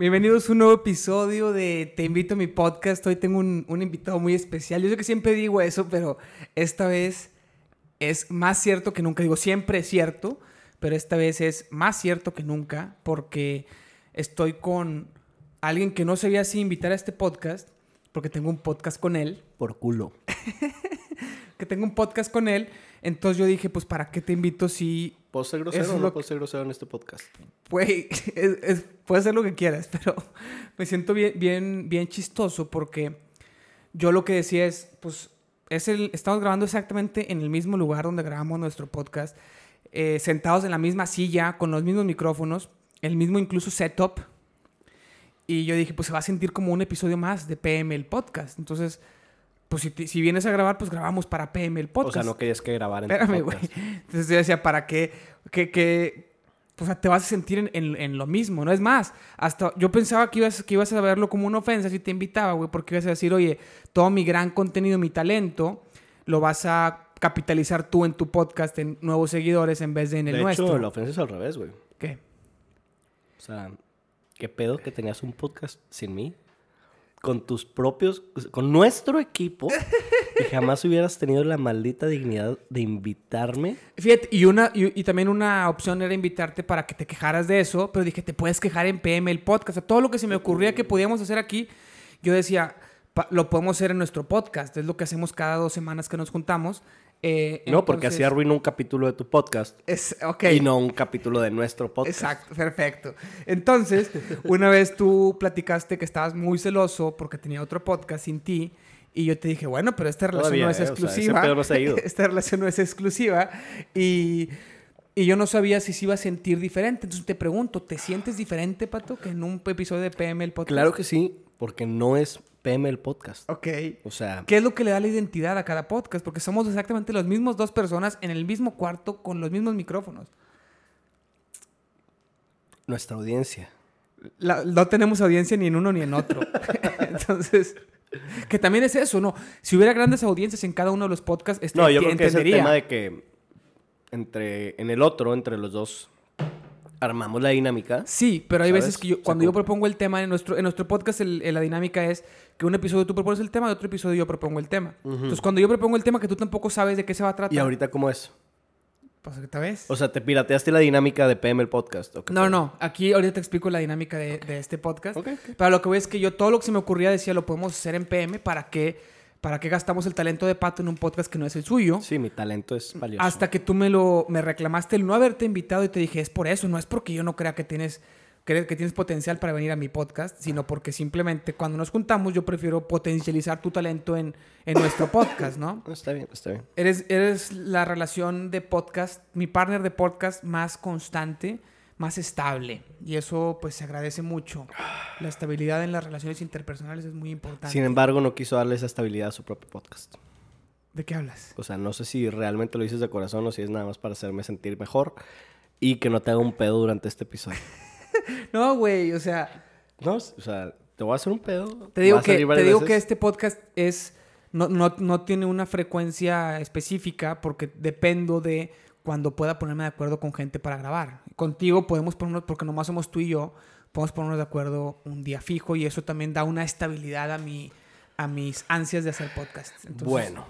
Bienvenidos a un nuevo episodio de Te invito a mi podcast. Hoy tengo un, un invitado muy especial. Yo sé que siempre digo eso, pero esta vez es más cierto que nunca. Digo, siempre es cierto, pero esta vez es más cierto que nunca porque estoy con alguien que no sabía si invitar a este podcast, porque tengo un podcast con él. Por culo. que tengo un podcast con él. Entonces yo dije, pues, ¿para qué te invito si... ¿Puedo ser grosero Eso o no puedo ser grosero en este podcast? Güey, es- es- puedes hacer lo que quieras, pero me siento bien, bien, bien chistoso porque yo lo que decía es, pues, es el, estamos grabando exactamente en el mismo lugar donde grabamos nuestro podcast, eh, sentados en la misma silla, con los mismos micrófonos, el mismo incluso setup. Y yo dije, pues se va a sentir como un episodio más de PM el podcast. Entonces, pues si, te- si vienes a grabar, pues grabamos para PM el podcast. O sea, no querías que grabar en Espérame, güey. Entonces yo decía, ¿para qué? Que, que, o sea, te vas a sentir en, en- en lo mismo, ¿no? Es más, hasta yo pensaba que ibas, que ibas a verlo como una ofensa si te invitaba, güey, porque ibas a decir, oye, todo mi gran contenido, mi talento, lo vas a capitalizar tú en tu podcast, en nuevos seguidores, en vez de en el de nuestro. hecho, la ofensa es al revés, güey. ¿Qué? O sea, ¿qué pedo que tenías un podcast sin mí? Con tus propios, con nuestro equipo, y jamás hubieras tenido la maldita dignidad de invitarme. Fíjate, y, una, y, también una opción era invitarte para que te quejaras de eso, pero dije, te puedes quejar en PM el podcast. O sea, todo lo que se me ocurría que podíamos hacer aquí, yo decía, lo podemos hacer en nuestro podcast. Es lo que hacemos cada dos semanas que nos juntamos. Eh, No, porque así arruino un capítulo de tu podcast Es, ok. y no un capítulo de nuestro podcast. Exacto, perfecto. Entonces, una vez tú platicaste que estabas muy celoso porque tenía otro podcast sin ti. Y yo te dije, bueno, pero esta relación Todavía, no es ¿eh? O sea, ese exclusiva. no esta relación no es exclusiva. Y, y yo no sabía si se iba a sentir diferente. Entonces te pregunto, ¿te sientes diferente, Pato, que en un episodio de PM el podcast? Claro que sí, porque no es PM el podcast. Ok. O sea, ¿Qué es lo que le da la identidad a cada podcast? Porque somos exactamente los mismos dos personas en el mismo cuarto con los mismos micrófonos. nuestra audiencia. La- no tenemos audiencia ni en uno ni en otro. Entonces, que también es eso, ¿no? Si hubiera grandes audiencias en cada uno de los podcasts, este, No, yo creo que es el tema de que entre, en el otro, entre los dos, armamos la dinámica. Sí, pero hay ¿Sabes? veces que yo, cuando yo propongo el tema, en nuestro, en nuestro podcast el- el- la dinámica es que un episodio tú propones el tema y otro episodio yo propongo el tema. Entonces, cuando yo propongo el tema que tú tampoco sabes de qué se va a tratar, ¿Y ahorita cómo es? pues ¿qué tal vez? O sea, te pirateaste la dinámica de PM el podcast. ¿o qué No, no, aquí ahorita te explico la dinámica de, de este podcast. Ok, ok. Pero lo que voy es que yo todo lo que se me ocurría decía lo podemos hacer en PM para que para qué gastamos el talento de Pato en un podcast que no es el suyo. Sí, mi talento es valioso. Hasta que tú me lo me reclamaste el no haberte invitado y te dije, es por eso, no es porque yo no crea que tienes que, tienes potencial para venir a mi podcast, sino porque simplemente cuando nos juntamos yo prefiero potencializar tu talento en, en nuestro podcast, ¿no? No, está bien, está bien. Eres, eres la relación de podcast, mi partner de podcast más constante, más estable. Y eso pues se agradece mucho. La estabilidad en las relaciones interpersonales es muy importante. Sin embargo, no quiso darle esa estabilidad a su propio podcast. ¿De qué hablas? O sea, no sé si realmente lo dices de corazón o si es nada más para hacerme sentir mejor y que no te haga un pedo durante este episodio. No, güey, o sea... No, o sea, te voy a hacer un pedo. Te digo, que, te digo que este podcast es no, no, no tiene una frecuencia específica porque dependo de cuando pueda ponerme de acuerdo con gente para grabar. Contigo podemos ponernos, porque nomás somos tú y yo, podemos ponernos de acuerdo un día fijo y eso también da una estabilidad a, mi, a mis ansias de hacer podcast. Entonces, Bueno,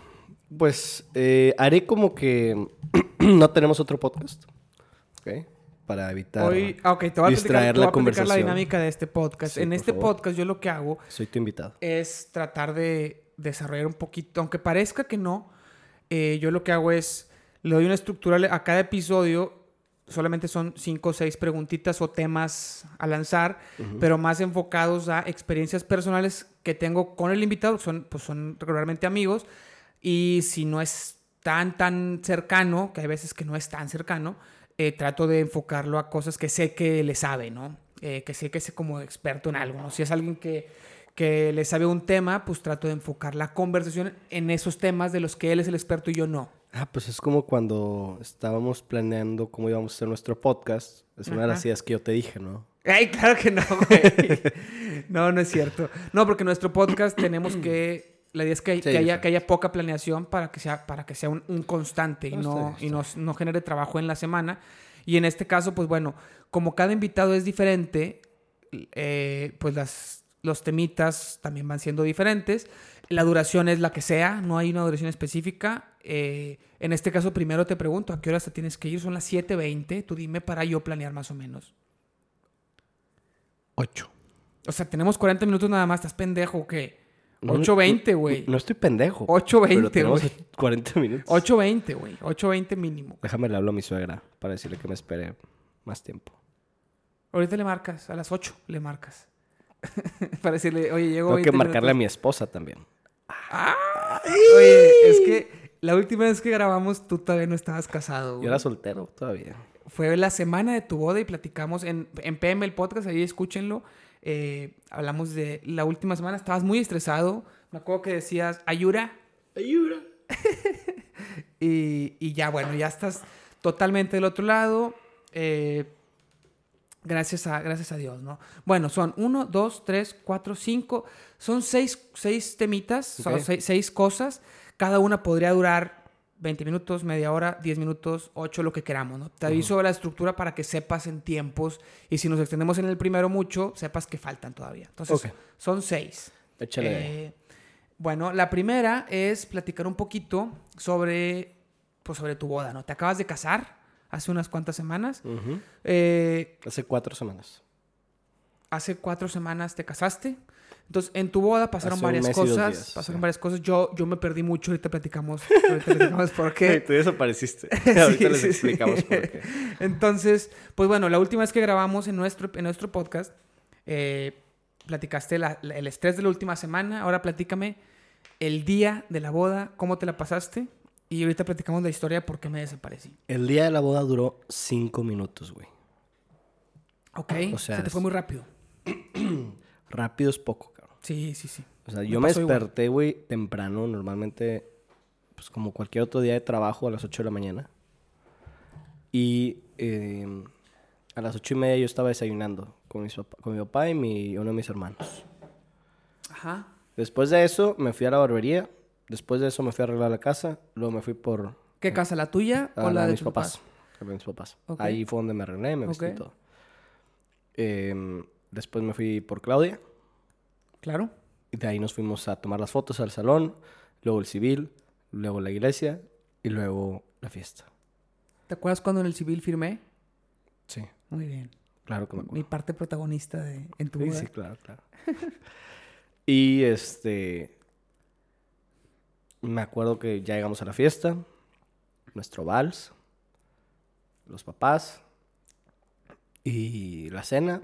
pues eh, haré como que no tenemos otro podcast. ¿Ok? Para evitar. Hoy, ah, ok, te voy a platicar, distraer te voy la a platicar la conversación. dinámica de este podcast. Sí, en este favor. podcast yo lo que hago Soy tu invitado. es tratar de desarrollar un poquito, aunque parezca que no, eh, yo lo que hago es, le doy una estructura a cada episodio, solamente son cinco o seis preguntitas o temas a lanzar, pero más enfocados a experiencias personales que tengo con el invitado, son, pues son regularmente amigos, y si no es tan, tan cercano, que hay veces que no es tan cercano, eh, trato de enfocarlo a cosas que sé que le sabe, ¿no? Eh, que sé que es como experto en algo, ¿no? Si es alguien que, que le sabe un tema, pues trato de enfocar la conversación en esos temas de los que él es el experto y yo no. Ah, pues es como cuando estábamos planeando cómo íbamos a hacer nuestro podcast. Es una de las Ajá. ideas que yo te dije, ¿no? Ay, claro que no, güey. No, no es cierto. No, porque nuestro podcast tenemos que. La idea es que, Sí, que haya, sí. que haya poca planeación para que sea, para que sea un, un constante y, No, y no, no genere trabajo en la semana. Y en este caso, pues bueno, como cada invitado es diferente, eh, pues las, los temitas también van siendo diferentes. La duración es la que sea, no hay una duración específica. Eh, en este caso, primero te pregunto, ¿a qué hora te tienes que ir? Son las 7.20, tú dime para yo planear más o menos. 8. O sea, tenemos 40 minutos nada más, ¿estás pendejo o qué? 8.20, güey. No, estoy pendejo. 8.20, güey. 40 minutos. 8.20, güey. 8.20 mínimo. Déjame le hablo a mi suegra para decirle que me espere más tiempo. Ahorita le marcas, a las 8 le marcas. para decirle, oye, llego Tengo que marcarle a mi esposa también. Oye, es que la última vez que grabamos tú todavía no estabas casado. Güey. Yo era soltero todavía. Fue la semana de tu boda y platicamos en, en PM el podcast, ahí escúchenlo. Eh, hablamos de la última semana, estabas muy estresado. Me acuerdo que decías, ayura. Ayura. y, y, ya, bueno, ya estás totalmente del otro lado. Eh, gracias, a, gracias a Dios, ¿no? Bueno, son uno, dos, tres, cuatro, cinco. Son seis, seis temitas, okay. son seis, seis cosas. Cada una podría durar 20 minutos, media hora, 10 minutos, 8, lo que queramos, ¿no? Te aviso uh -huh. la estructura para que sepas en tiempos y si nos extendemos en el primero mucho, sepas que faltan todavía. Entonces, okay. son 6. Échale. Eh, bueno, la primera es platicar un poquito sobre, pues, sobre tu boda, ¿no? Te acabas de casar hace unas cuantas semanas. Uh -huh. eh, hace cuatro semanas. Hace cuatro semanas te casaste. Entonces, en tu boda pasaron Hace varias cosas. Días, pasaron sí. varias cosas. Yo, yo me perdí mucho. Ahorita platicamos, ahorita platicamos por qué. Tú desapareciste. ahorita les explicamos por qué. Entonces, pues bueno, la última vez que grabamos en nuestro, en nuestro podcast, eh, platicaste la, la, el estrés de la última semana. Ahora platícame el día de la boda, cómo te la pasaste. Y ahorita platicamos la historia de por qué me desaparecí. El día de la boda duró cinco minutos, güey. Ok. O sea, se te fue muy rápido. rápido es poco, cabrón. Sí, sí, sí. O sea, yo me, me desperté, güey, temprano, normalmente, pues como cualquier otro día de trabajo a las 8 de la mañana. Y eh, a las ocho y media yo estaba desayunando con, mis papá, con mi papá y mi, uno de mis hermanos. Ajá. Después de eso me fui a la barbería. Después de eso me fui a arreglar la casa. Luego me fui por... ¿Qué casa? ¿La tuya o la de, mis papás? papás? La de mis papás. Okay. Ahí fue donde me arreglé, me vestí okay. todo. Eh, después me fui por Claudia. Claro. Y de ahí nos fuimos a tomar las fotos al salón, luego el civil, luego la iglesia y luego la fiesta. ¿Te acuerdas cuando en el civil firmé? Sí. Muy bien. Claro que me acuerdo. Mi parte protagonista de, en tu sí, vida. Sí, claro, claro. y este... Me acuerdo que ya llegamos a la fiesta, nuestro vals, los papás y la cena.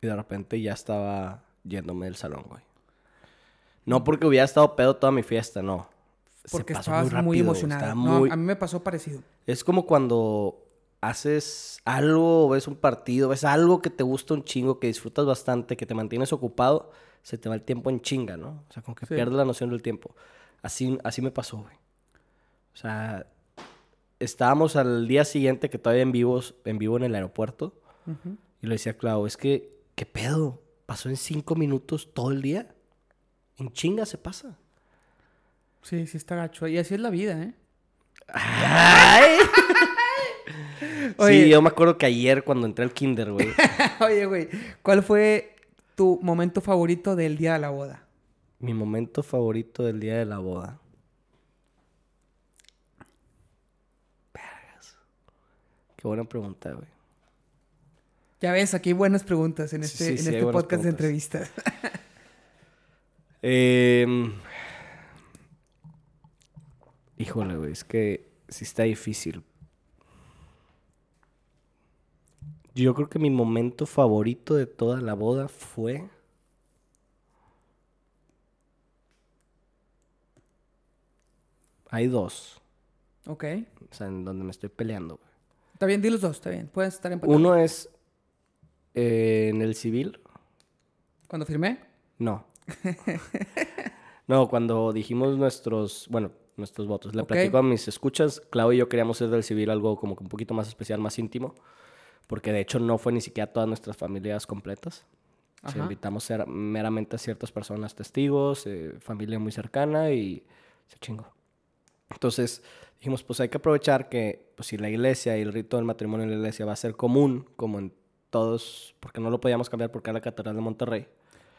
Y de repente ya estaba yéndome del salón, güey. No porque hubiera estado pedo toda mi fiesta, no. Porque estabas muy, rápido, muy emocionado. No, muy... A mí me pasó parecido. Es como cuando haces algo, ves un partido, ves algo que te gusta un chingo, que disfrutas bastante, que te mantienes ocupado, se te va el tiempo en chinga, ¿no? O sea, como que sí. pierdes la noción del tiempo. Así, así me pasó, güey. O sea, estábamos al día siguiente que todavía en, vivos, en vivo en el aeropuerto. Uh -huh. Y le decía a Clau, es que, ¿qué pedo? ¿Pasó en cinco minutos todo el día? En chinga se pasa. Sí, sí está gacho. Y así es la vida, ¿eh? ¡Ay! sí, yo me acuerdo que ayer cuando entré al kinder, güey. Oye, güey, ¿cuál fue tu momento favorito del día de la boda? Mi momento favorito del día de la boda. Vergas. Qué buena pregunta, güey. Ya ves, aquí hay buenas preguntas en este, sí, sí, en sí, este podcast preguntas. de entrevistas. eh, híjole, güey, es que sí está difícil. Yo creo que mi momento favorito de toda la boda fue... Hay dos. Ok. O sea, en donde me estoy peleando, güey. Está bien, di los dos, está bien. Puedes estar empatado. Uno es eh, en el civil. ¿Cuando firmé? No. no, cuando dijimos nuestros, bueno, nuestros votos. Le okay. platico a mis escuchas. Clau y yo queríamos hacer del civil algo como que un poquito más especial, más íntimo. Porque de hecho no fue ni siquiera todas nuestras familias completas. O sea, invitamos a, meramente a ciertas personas, testigos, eh, familia muy cercana y se chingó. Entonces dijimos, pues hay que aprovechar que pues, si la iglesia y el rito del matrimonio en la iglesia va a ser común, como en todos, porque no lo podíamos cambiar porque era la Catedral de Monterrey.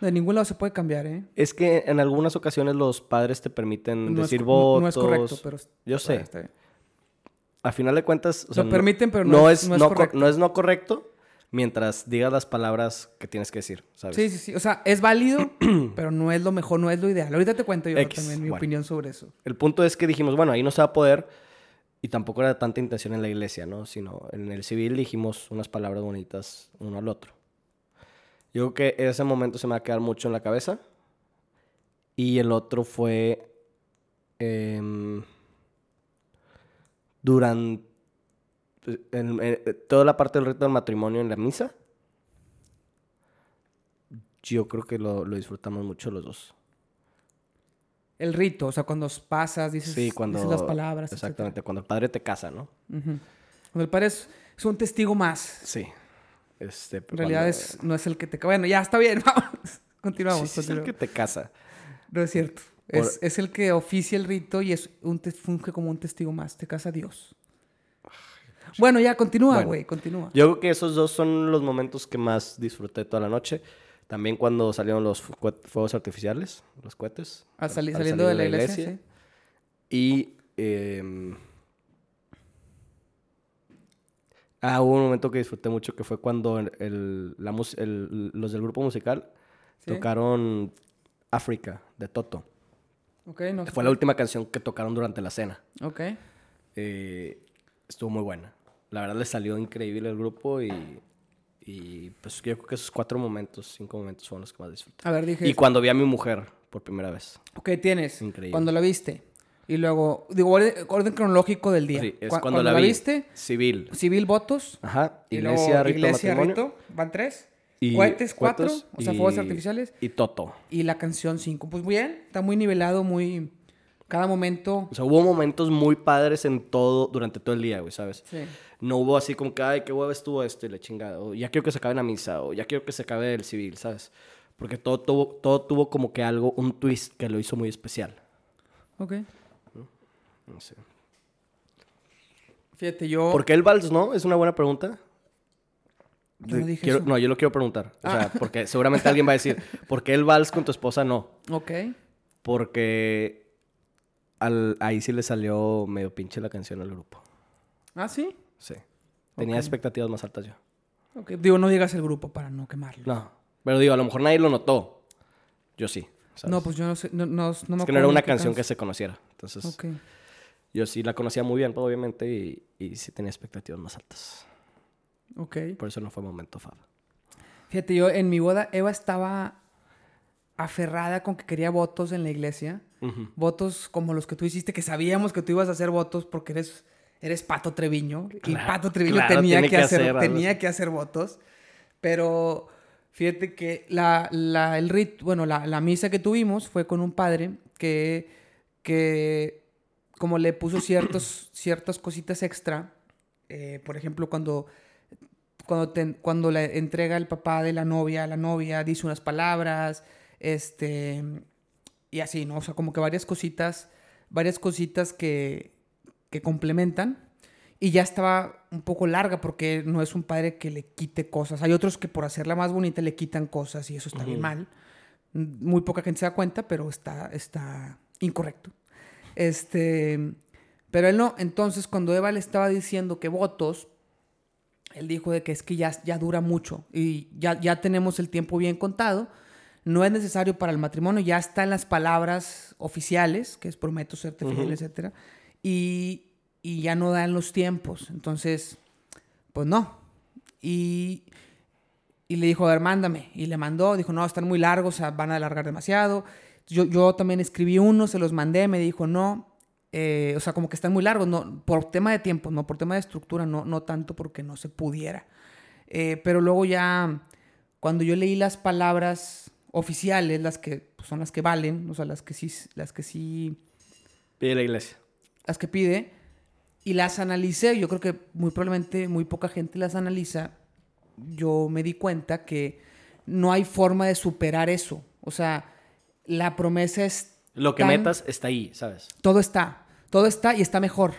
De ningún lado se puede cambiar, ¿eh? Es que en algunas ocasiones los padres te permiten No es decir co- votos. no- no es correcto, pero- Yo sé. Está bien. A final de cuentas, o sea, Lo permiten, pero no es- no es co- correcto. no es no correcto mientras digas las palabras que tienes que decir, ¿sabes? Sí, sí, sí. O sea, es válido, pero no es lo mejor, no es lo ideal. Ahorita te cuento yo X, también mi bueno. opinión sobre eso. El punto es que dijimos, bueno, ahí no se va a poder y tampoco era tanta intención en la iglesia, ¿no? Sino en el civil dijimos unas palabras bonitas uno al otro. Yo creo que ese momento se me va a quedar mucho en la cabeza. Y el otro fue em, durante en- en- toda la parte del rito del matrimonio en la misa. Yo creo que lo, lo disfrutamos mucho los dos. El rito, o sea, cuando pasas, dices, Sí, cuando... dices las palabras. Exactamente, cuando el padre te casa, ¿no? Cuando el padre es, es un testigo más. Sí. Este, En realidad cuando- es, no es el que te... Bueno, ya está bien, vamos. Continuamos. Sí, sí, es el que te casa. No es cierto. Por- Es, es el que oficia el rito y es un te- funge como un testigo más. Te casa Dios. Bueno, ya continúa, Bueno. güey, continúa. Yo creo que esos dos son los momentos que más disfruté toda la noche. También cuando salieron los fuegos artificiales, los cohetes. Al sali- al saliendo de la iglesia, sí. Y... em, Ah, hubo un momento que disfruté mucho que fue cuando el, el- la mus- el- los del grupo musical Sí. tocaron África de Toto. Ok, no. Fue la última canción que tocaron durante la cena. Ok. Eh, estuvo muy buena. La verdad le salió increíble el grupo y, y pues yo creo que esos cuatro momentos, cinco momentos fueron los que más disfruté. A ver, dije... Y cuando vi a mi mujer por primera vez. Ok, tienes. Increíble. Cuando la viste. Y luego, digo, orden, orden cronológico del día. Sí, es Cu- cuando, la, vi. viste, Civil. civil, votos. Ajá. y Iglesia, luego rito, iglesia, rito. Van tres. Y cohetes, cuatro. O sea, y- fuegos artificiales. Y Toto. Y la canción cinco. Pues bien, está muy nivelado, muy... Cada momento... O sea, hubo momentos muy padres en todo, durante todo el día, güey, ¿sabes? Sí. No hubo así como que, ay, qué huevo estuvo esto y la chingada. O ya quiero que se acabe la misa. O ya quiero que se acabe el civil, ¿sabes? Porque todo tuvo, todo tuvo como que algo, un twist que lo hizo muy especial. Ok. No sé. Fíjate, yo... ¿Por qué el vals no? Es una buena pregunta. Yo no dije quiero- eso. No, yo lo quiero preguntar. O Ah. sea, porque seguramente alguien va a decir, ¿por qué el vals con tu esposa no? Ok. Porque al- ahí sí le salió medio pinche la canción al grupo. ¿Ah, sí? Sí. Tenía expectativas más altas yo. Ok. Digo, no digas el grupo para no quemarlo. No. Pero digo, a lo mejor nadie lo notó. Yo sí. ¿sabes? No, pues yo no sé, no, no, no me es que no era una canción que se conociera. Entonces, Ok. yo sí la conocía muy bien, obviamente, y, y sí tenía expectativas más altas. Ok. Por eso no fue momento fab. Fíjate, yo en mi boda, Eva estaba aferrada con que quería votos en la iglesia. Votos como los que tú hiciste, que sabíamos que tú ibas a hacer votos porque eres, eres Pato Treviño. y Pato Treviño claro, tenía, que, que hacer, tenía que hacer votos. Pero fíjate que la, la- el rit, bueno, la, la misa que tuvimos fue con un padre que, que como le puso ciertos, ciertas cositas extra. eh, por ejemplo, cuando cuando, te- cuando le entrega el papá de la novia a la novia, dice unas palabras, este, y así, ¿no? O sea, como que varias cositas, varias cositas que, que complementan. Y ya estaba un poco larga porque no es un padre que le quite cosas. Hay otros que por hacerla más bonita le quitan cosas y eso está bien mal. Muy poca gente se da cuenta, pero está, está incorrecto. Este, pero él no. Entonces, cuando Eva le estaba diciendo que votos, él dijo de que es que ya, ya dura mucho y ya, ya tenemos el tiempo bien contado. No es necesario para el matrimonio, ya están las palabras oficiales, que es prometo serte fiel, Ujú. etcétera, y, y ya no dan los tiempos. Entonces, pues no. Y, y le dijo, a ver, mándame. Y le mandó, dijo, no, están muy largos, van a alargar demasiado. Yo, yo también escribí uno, se los mandé, me dijo, no. Eh, o sea, como que están muy largos, no, por tema de tiempo, no por tema de estructura, no, no tanto porque no se pudiera. Eh, pero luego ya, cuando yo leí las palabras oficiales, las que pues, son las que valen, o sea, las que sí, las que sí Pide la iglesia. las que pide y las analicé. Yo creo que muy probablemente muy poca gente las analiza. Yo me di cuenta que no hay forma de superar eso. O sea, la promesa es Lo que tan- metas está ahí, ¿sabes? todo está, todo está y está mejor.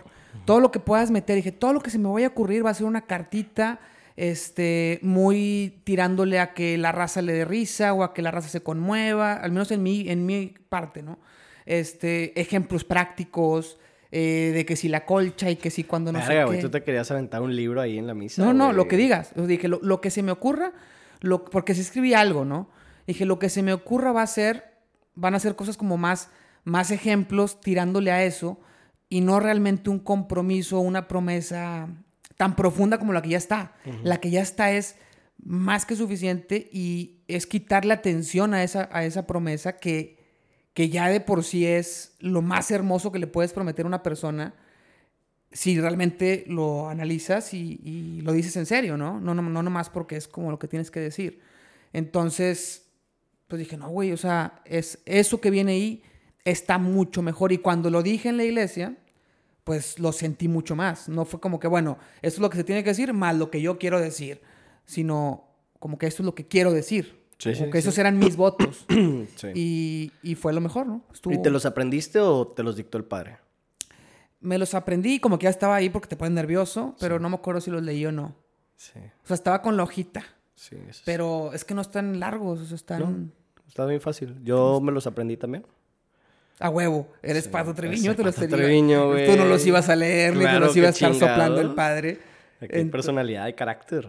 Todo lo que puedas meter, dije, todo lo que se me vaya a ocurrir va a ser una cartita este, muy tirándole a que la raza le dé risa o a que la raza se conmueva, al menos en mi, en mi parte, ¿no? Este, ejemplos prácticos, eh, de que si la colcha y que si cuando no Verga, sé güey, qué. tú te querías aventar un libro ahí en la misa. No, no, güey. lo que digas. Dije, lo, lo que se me ocurra, lo, porque si escribí algo, ¿no? Dije, lo que se me ocurra va a ser, van a ser cosas como más, más ejemplos tirándole a eso y no realmente un compromiso, una promesa tan profunda como la que ya está. La que ya está es más que suficiente y es quitarle atención a esa, a esa promesa que, que ya de por sí es lo más hermoso que le puedes prometer a una persona si realmente lo analizas y, y lo dices en serio, ¿no? No, no, no nomás porque es como lo que tienes que decir. Entonces, pues dije, no, güey, o sea, es, eso que viene ahí está mucho mejor. Y cuando lo dije en la iglesia, pues lo sentí mucho más. No fue como que, bueno, esto es lo que se tiene que decir, más lo que yo quiero decir, sino como que esto es lo que quiero decir. Sí, Como sí, que sí. esos eran mis votos. Sí. y, y fue lo mejor, ¿no? Estuvo- ¿Y te los aprendiste o te los dictó el padre? Me los aprendí como que ya estaba ahí porque te pones nervioso, pero no me acuerdo si los leí o no. Sí, O sea, estaba con la hojita. sí. eso. Pero es que no están largos, o sea, están No. Está bien fácil. Yo me los aprendí también. A huevo. Eres Sí, Pato Treviño, ese te los Pato tenía. Treviño, güey. Tú no los ibas a leer, ni te Claro, los qué ibas a estar chingado. soplando el padre. Ent- personalidad y carácter.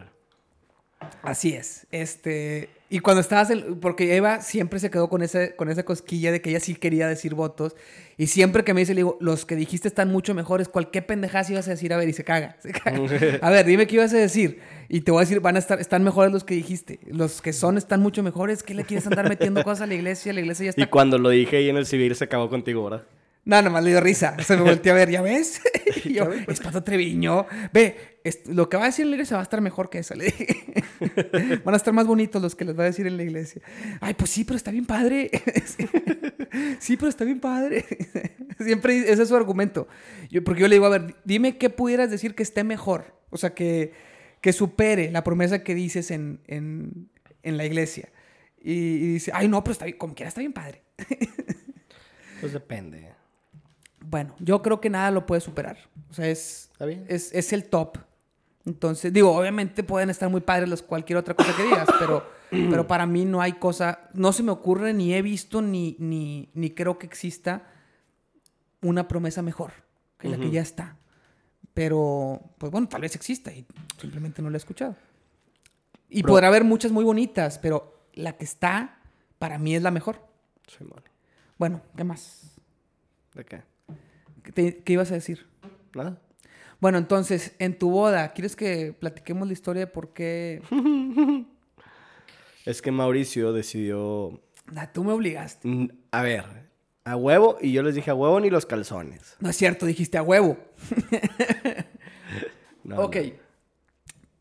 Así es. Este, y cuando estabas, en- porque Eva siempre se quedó con, ese, con esa cosquilla de que ella sí quería decir votos. Y siempre que me dice, le digo, los que dijiste están mucho mejores. Cualquier pendejada ibas a decir, a ver, y se caga. se caga. a ver, dime qué ibas a decir. Y te voy a decir, van a estar, están mejores los que dijiste. Los que son están mucho mejores. ¿Qué le quieres andar metiendo cosas a la iglesia? La iglesia ya está Y cuando lo dije ahí en el civil se acabó contigo, ¿verdad? No, nomás le dio risa. Se me volteó a ver, ¿ya ves? Y yo, es Pato Treviño. Ve, lo que va a decir en la iglesia va a estar mejor que eso. Le dije. Van a estar más bonitos los que les va a decir en la iglesia. Ay, pues sí, pero está bien padre. Sí, pero está bien padre. Siempre ese es su argumento. Yo, porque yo le digo, a ver, dime qué pudieras decir que esté mejor. O sea, que, que supere la promesa que dices en, en, en la iglesia. Y, y dice, ay, no, pero está bien, como quiera está bien padre. Pues depende. Bueno, yo creo que nada lo puede superar. O sea, es, es, es el top. Entonces, digo, obviamente pueden estar muy padres los cualquier otra cosa que digas, pero, pero para mí no hay cosa, no se me ocurre, ni he visto, ni, ni, ni creo que exista una promesa mejor que la que ya está. Pero, pues bueno, tal vez exista y simplemente no la he escuchado. Y Pero- podrá haber muchas muy bonitas, pero la que está, para mí es la mejor. Simón. Bueno, ¿qué más? ¿De qué? ¿Qué, ibas a decir? Nada. Bueno, entonces, en tu boda, ¿quieres que platiquemos la historia de por qué? Es que Mauricio decidió. Ah, tú me obligaste. A ver, a huevo. Y yo les dije a huevo ni los calzones. No es cierto, dijiste a huevo. No, ok. no.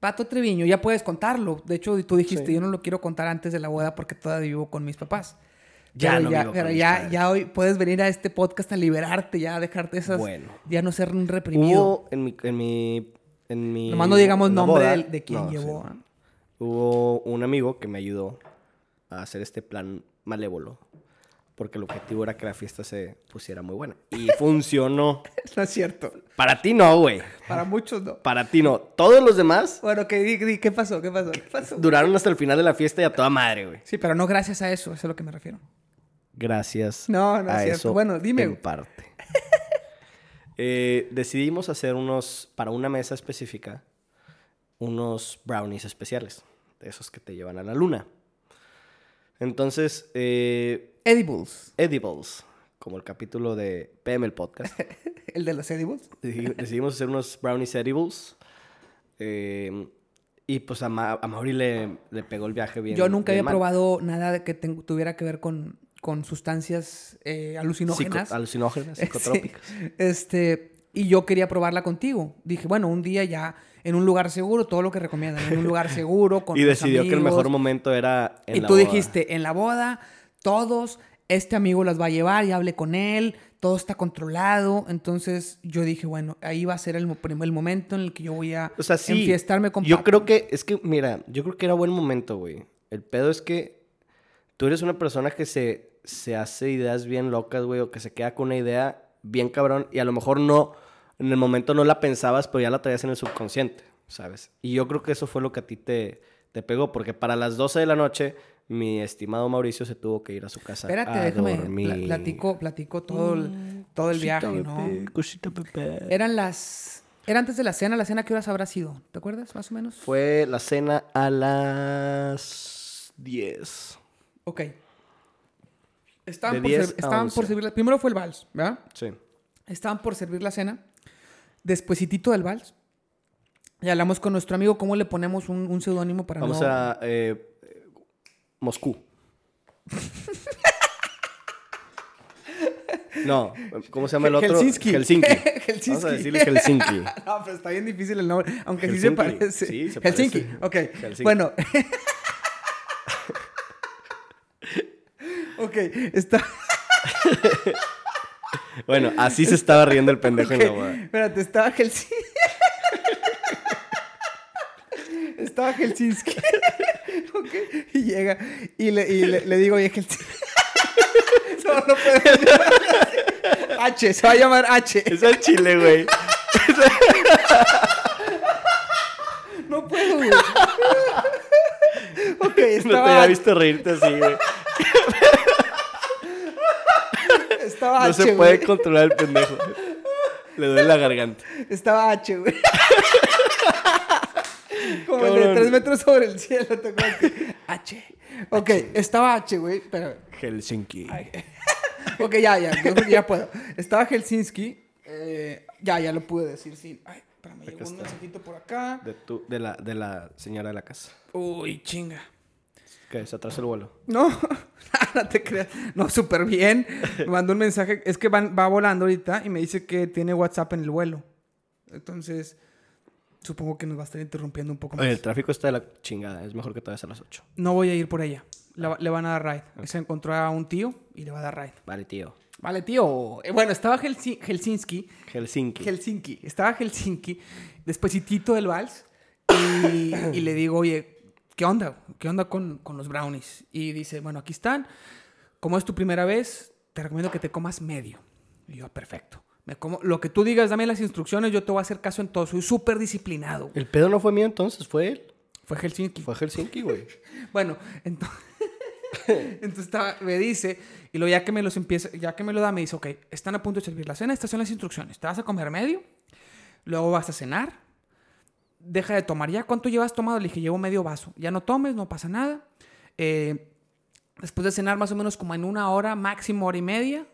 Pato Treviño, ya puedes contarlo. De hecho, tú dijiste, Sí. yo no lo quiero contar antes de la boda porque todavía vivo con mis papás. Ya Pero no ya, vivo con pero mis ya, padres. ya hoy puedes venir a este podcast a liberarte, ya a dejarte esas... Bueno. Ya no ser un reprimido. Hubo en mi. En mi, en mi Nomás no digamos nombre boda- del- de quien No, llevó. sí. Hubo un amigo que me ayudó a hacer este plan malévolo. Porque el objetivo era que la fiesta se pusiera muy buena. Y funcionó. No es cierto. Para ti no, güey. Para muchos no. Para ti no. Todos los demás Bueno, ¿qué, di- ¿qué pasó? ¿Qué pasó? ¿Qué pasó? duraron hasta el final de la fiesta y a toda madre, güey. Sí, pero no gracias a eso, eso es a lo que me refiero. Gracias. No, no es a cierto. eso Bueno, dime, En parte. Eh, decidimos hacer unos, para una mesa específica, unos brownies especiales. De esos que te llevan a la luna. Entonces, eh, Edibles. edibles, como el capítulo de PM el podcast. El de los edibles. Decidi- decidimos hacer unos brownies edibles. eh, y pues a, Ma- a Mauri le, le pegó el viaje bien. Yo nunca bien había mal. probado nada que tuviera que ver con, con sustancias eh, Psico- alucinógenas. alucinógenas, Sí. psicotrópicas. Este, y yo quería probarla contigo. Dije, bueno, un día ya en un lugar seguro, todo lo que recomiendan, en un lugar seguro, con Y decidió que el amigos. mejor momento era en Y la tú boda. dijiste, en la boda, todos, este amigo las va a llevar, ya hablé con él, todo está controlado. Entonces yo dije, bueno, ahí va a ser el, el momento en el que yo voy a O sea, sí. enfiestarme con Yo creo que, es que, mira, yo creo que era buen momento, güey. El pedo es que tú eres una persona que se, se hace ideas bien locas, güey, o que se queda con una idea bien cabrón y a lo mejor no, en el momento no la pensabas, pero ya la traías en el subconsciente. ¿sabes? Y yo creo que eso fue lo que a ti te, te pegó, porque para las 12 de la noche mi estimado Mauricio se tuvo que ir a su casa Espérate, a déjame. dormir. pla- Platico, platico todo el, todo el viaje, Cosita, ¿no? cosita, bebé. Eran las. Era antes de la cena. ¿La cena qué horas habrá sido? ¿Te acuerdas, más o menos? Fue la cena a las 10. Ok. Estaban, por, 10 ser- a estaban 11. por servir. la- Primero fue el vals, ¿verdad? Sí. Estaban por servir la cena. Despuésitito del vals. Y hablamos con nuestro amigo cómo le ponemos un, un seudónimo para Vamos no... a eh, Moscú. No, ¿cómo se llama el otro? Helsinki. Helsinki. Helsinki. Vamos a decirle Helsinki. no, pero está bien difícil el nombre, aunque sí se Helsinki. parece. Sí, se Helsinki, parece. ok. Helsinki. Bueno. Ok, está... Bueno, así se estaba riendo el pendejo en la boda. Espérate, estaba Helsinki. estaba Helsinki. ok, y llega y le, y le, le digo, oye, Helsinki. no, no puedo. H, se va a llamar H. Es el chile, güey. No puedo, güey. ok, No te estaba, había visto reírte así, güey. Estaba No se puede controlar el pendejo. Le duele la garganta. Estaba H, güey. Como el de tres metros sobre el cielo, ¿te acuerdas? H. Ok, estaba H, güey, pero... Helsinki. Ok, ya, ya, yo creo que ya puedo. Estaba Helsinki. eh, ya, ya lo pude decir, sí. Ay, espérame, llegó un mensajito por acá. De, tu, de, la, de la señora de la casa. Uy, chinga. Que se atrasó el vuelo. No, no te creas. No, súper bien. Me mandó un mensaje. Es que van- va volando ahorita y me dice que tiene WhatsApp en el vuelo. Entonces, supongo que nos va a estar interrumpiendo un poco más. Oye, el tráfico está de la chingada. Es mejor que te vayas a las 8. No voy a ir por ella. Le, va- le van a dar ride. Se encontró a un tío y le va a dar ride. Vale, tío. Vale, tío. Eh, Bueno, estaba Helsi- Helsinki. Helsinki. Helsinki. Estaba Helsinki. Despuésitito del vals. Y, y le digo, oye, ¿qué onda? ¿Qué onda con, con los brownies? Y dice, bueno, aquí están. Como es tu primera vez, te recomiendo que te comas medio. Y yo, perfecto. Me como, lo que tú digas, dame las instrucciones, yo te voy a hacer caso en todo. Soy súper disciplinado. el pedo no fue mío entonces, fue él. Fue Helsinki. Fue Helsinki, güey. Bueno, entonces, entonces estaba- me dice, y luego ya que me los empieza, ya que me lo da, me dice, ok, están a punto de servir la cena, estas son las instrucciones. Te vas a comer medio, luego vas a cenar, deja de tomar. ¿Ya cuánto llevas tomado? Le dije, llevo medio vaso. Ya no tomes, no pasa nada. Eh, después de cenar, más o menos como en una hora, máximo hora y media,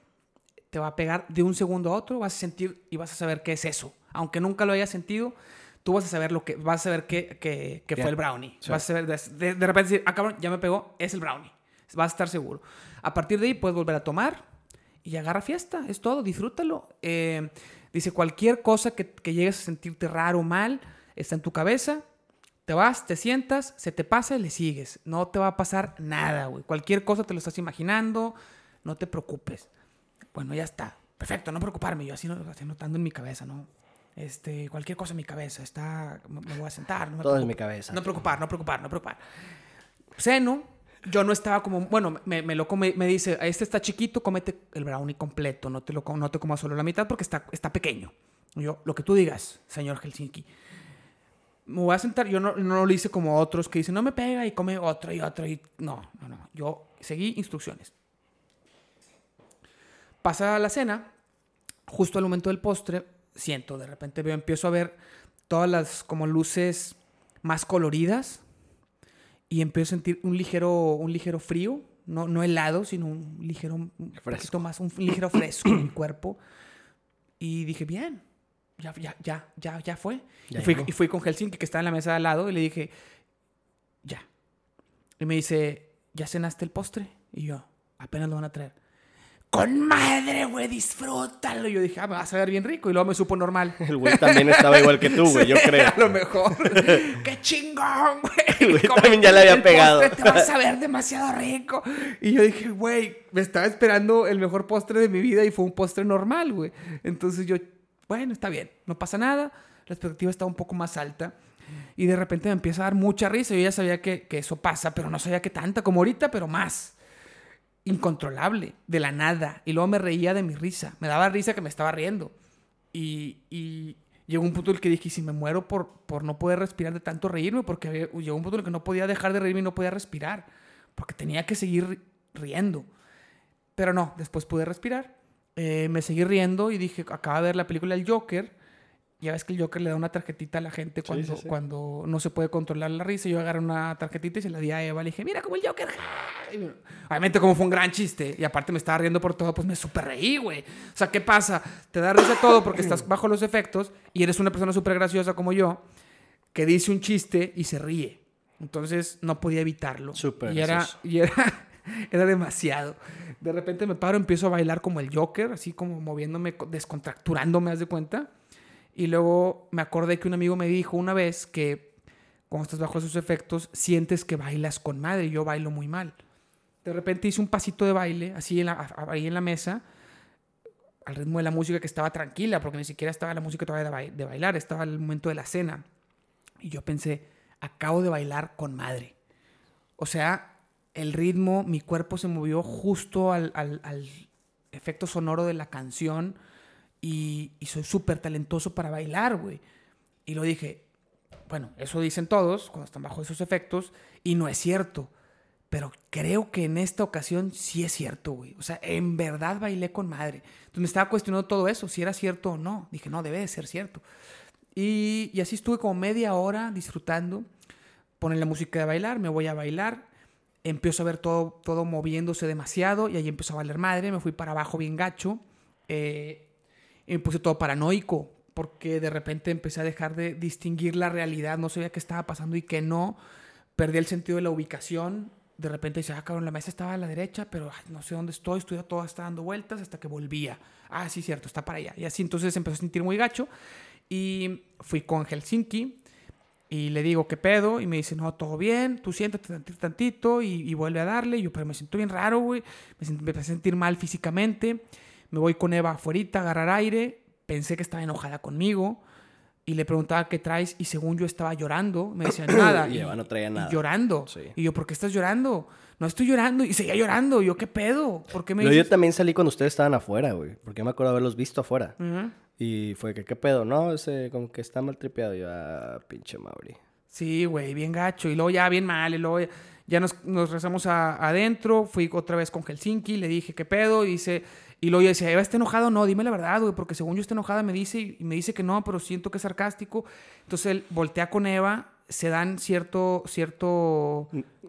te va a pegar de un segundo a otro, vas a sentir y vas a saber qué es eso. Aunque nunca lo hayas sentido, tú vas a saber lo que, vas a saber qué, qué- qué fue el brownie. Sí. Vas a saber, de repente decir, ah, cabrón, ya me pegó, es el brownie. Vas a estar seguro. A partir de ahí puedes volver a tomar y agarra fiesta, es todo, disfrútalo. Eh, dice, cualquier cosa que, que llegues a sentirte raro o mal, está en tu cabeza, te vas, te sientas, se te pasa y le sigues. No te va a pasar nada, güey. Cualquier cosa te lo estás imaginando, no te preocupes. Bueno, ya está. Perfecto, no preocuparme. Yo así, no, así notando en mi cabeza, ¿no? Este, cualquier cosa en mi cabeza. Está, me, voy a sentar. No me Todo en mi cabeza. No preocupar, no preocupar, no preocupar. Seno, yo no estaba como, bueno, me, me me dice, este está chiquito, cómete el brownie completo, no te lo no te comas solo la mitad porque está, está pequeño. Yo, lo que tú digas, señor Helsinki. Me voy a sentar, yo no, no lo hice como otros que dicen, no me pega y come otro y otro y no, no, no. Yo seguí instrucciones. Pasa la cena, justo al momento del postre, siento, de repente veo, empiezo a ver todas las como luces más coloridas y empiezo a sentir un ligero, un ligero frío, no, no helado, sino un ligero, un Fresco. poquito más, un ligero fresco en mi cuerpo. Y dije, bien, ya, ya, ya, ya, ya fue. Ya y, fui, y fui con Helsinki, que estaba en la mesa de al lado, y le dije, ya. Y me dice, ¿ya cenaste el postre? Y yo, apenas lo van a traer. Con madre, güey, disfrútalo. Y yo dije, ah, me va a saber bien rico. Y luego me supo normal. El güey también estaba igual que tú, güey, yo creo. A lo mejor. ¡Qué chingón, güey! Güey, Come también ya le había el pegado. postre, te va a saber demasiado rico. Y yo dije, güey, me estaba esperando el mejor postre de mi vida y fue un postre normal, güey. Entonces yo, bueno, está bien, no pasa nada. La expectativa estaba un poco más alta. Y de repente me empieza a dar mucha risa. Yo ya sabía que, que eso pasa, pero no sabía que tanta como ahorita, pero más. Incontrolable, de la nada. Y luego me reía de mi risa. Me daba risa que me estaba riendo. Y, y llegó un punto en el que dije, ¿y si me muero por, por no poder respirar de tanto reírme? Porque había- llegó un punto en el que no podía dejar de reírme y no podía respirar. Porque tenía que seguir ri- riendo. Pero no, después pude respirar. Eh, me seguí riendo y dije, acaba de ver la película El Joker. Ya ves que el Joker le da una tarjetita a la gente cuando, sí, sí. cuando no se puede controlar la risa. Yo agarré una tarjetita y se la di a Eva. Le dije, mira como el Joker. Y Obviamente como fue un gran chiste. Y aparte me estaba riendo por todo, pues me súper reí, güey. O sea, ¿qué pasa? Te da risa todo porque estás bajo los efectos y eres una persona súper graciosa como yo que dice un chiste y se ríe. Entonces no podía evitarlo. Súper y era, y era, era demasiado. De repente me paro, empiezo a bailar como el Joker, así como moviéndome, co- descontracturándome, haz de cuenta. Y luego me acordé que un amigo me dijo una vez que cuando estás bajo esos efectos sientes que bailas con madre yo bailo muy mal. De repente hice un pasito de baile, así en la- ahí en la mesa, al ritmo de la música que estaba tranquila, porque ni siquiera estaba la música todavía de bailar, estaba el momento de la cena. Y yo pensé, acabo de bailar con madre. O sea, el ritmo, mi cuerpo se movió justo al, al- efecto sonoro de la canción y, y soy súper talentoso para bailar, güey. Y lo dije, bueno, eso dicen todos cuando están bajo esos efectos y no es cierto. Pero creo que en esta ocasión sí es cierto, güey. O sea, en verdad bailé con madre. Entonces me estaba cuestionando todo eso, si era cierto o no. Dije, no, debe de ser cierto. Y, y así estuve como media hora disfrutando. Ponen la música de bailar, me voy a bailar. Empiezo a ver todo, todo moviéndose demasiado y ahí empezó a valer madre. Me fui para abajo bien gacho. Eh, y me puse todo paranoico porque de repente empecé a dejar de distinguir la realidad. No sabía qué estaba pasando y qué no. Perdí el sentido de la ubicación. De repente dice, ah, cabrón, la mesa estaba a la derecha, pero ay, no sé dónde estoy. Estoy todo está dando vueltas hasta que volvía. Ah, sí, cierto, está para allá. Y así entonces empezó a sentir muy gacho. Y fui con Helsinki y le digo, ¿qué pedo? Y me dice, no, todo bien, tú siéntate tantito, tantito y, y vuelve a darle. Y yo, pero me siento bien raro, güey. Me, me empecé a sentir mal físicamente. Me voy con Eva afuera a agarrar aire. Pensé que estaba enojada conmigo. Y le preguntaba qué traes. Y según yo estaba llorando, me decía nada. Y Eva no traía y nada. llorando. Sí. Y yo, ¿por qué estás llorando? No estoy llorando. Y seguía llorando. Y yo, ¿qué pedo? ¿Por qué me yo dices? también salí cuando ustedes estaban afuera, güey. Porque yo me acuerdo haberlos visto afuera. Ujú. Y fue que, ¿qué pedo? No, ese como que está mal tripeado. Yo, ah, pinche Mauri. Sí, güey, bien gacho. Y luego ya bien mal. Y luego ya, ya nos, nos rezamos a- adentro. Fui otra vez con Helsinki. Le dije, ¿qué pedo? Y dice... Y luego yo decía, ¿Eva está enojado? No, dime la verdad, güey. Porque según yo está enojada me dice... Y me dice que no, pero siento que es sarcástico. Entonces él voltea con Eva. Se dan cierto... cierto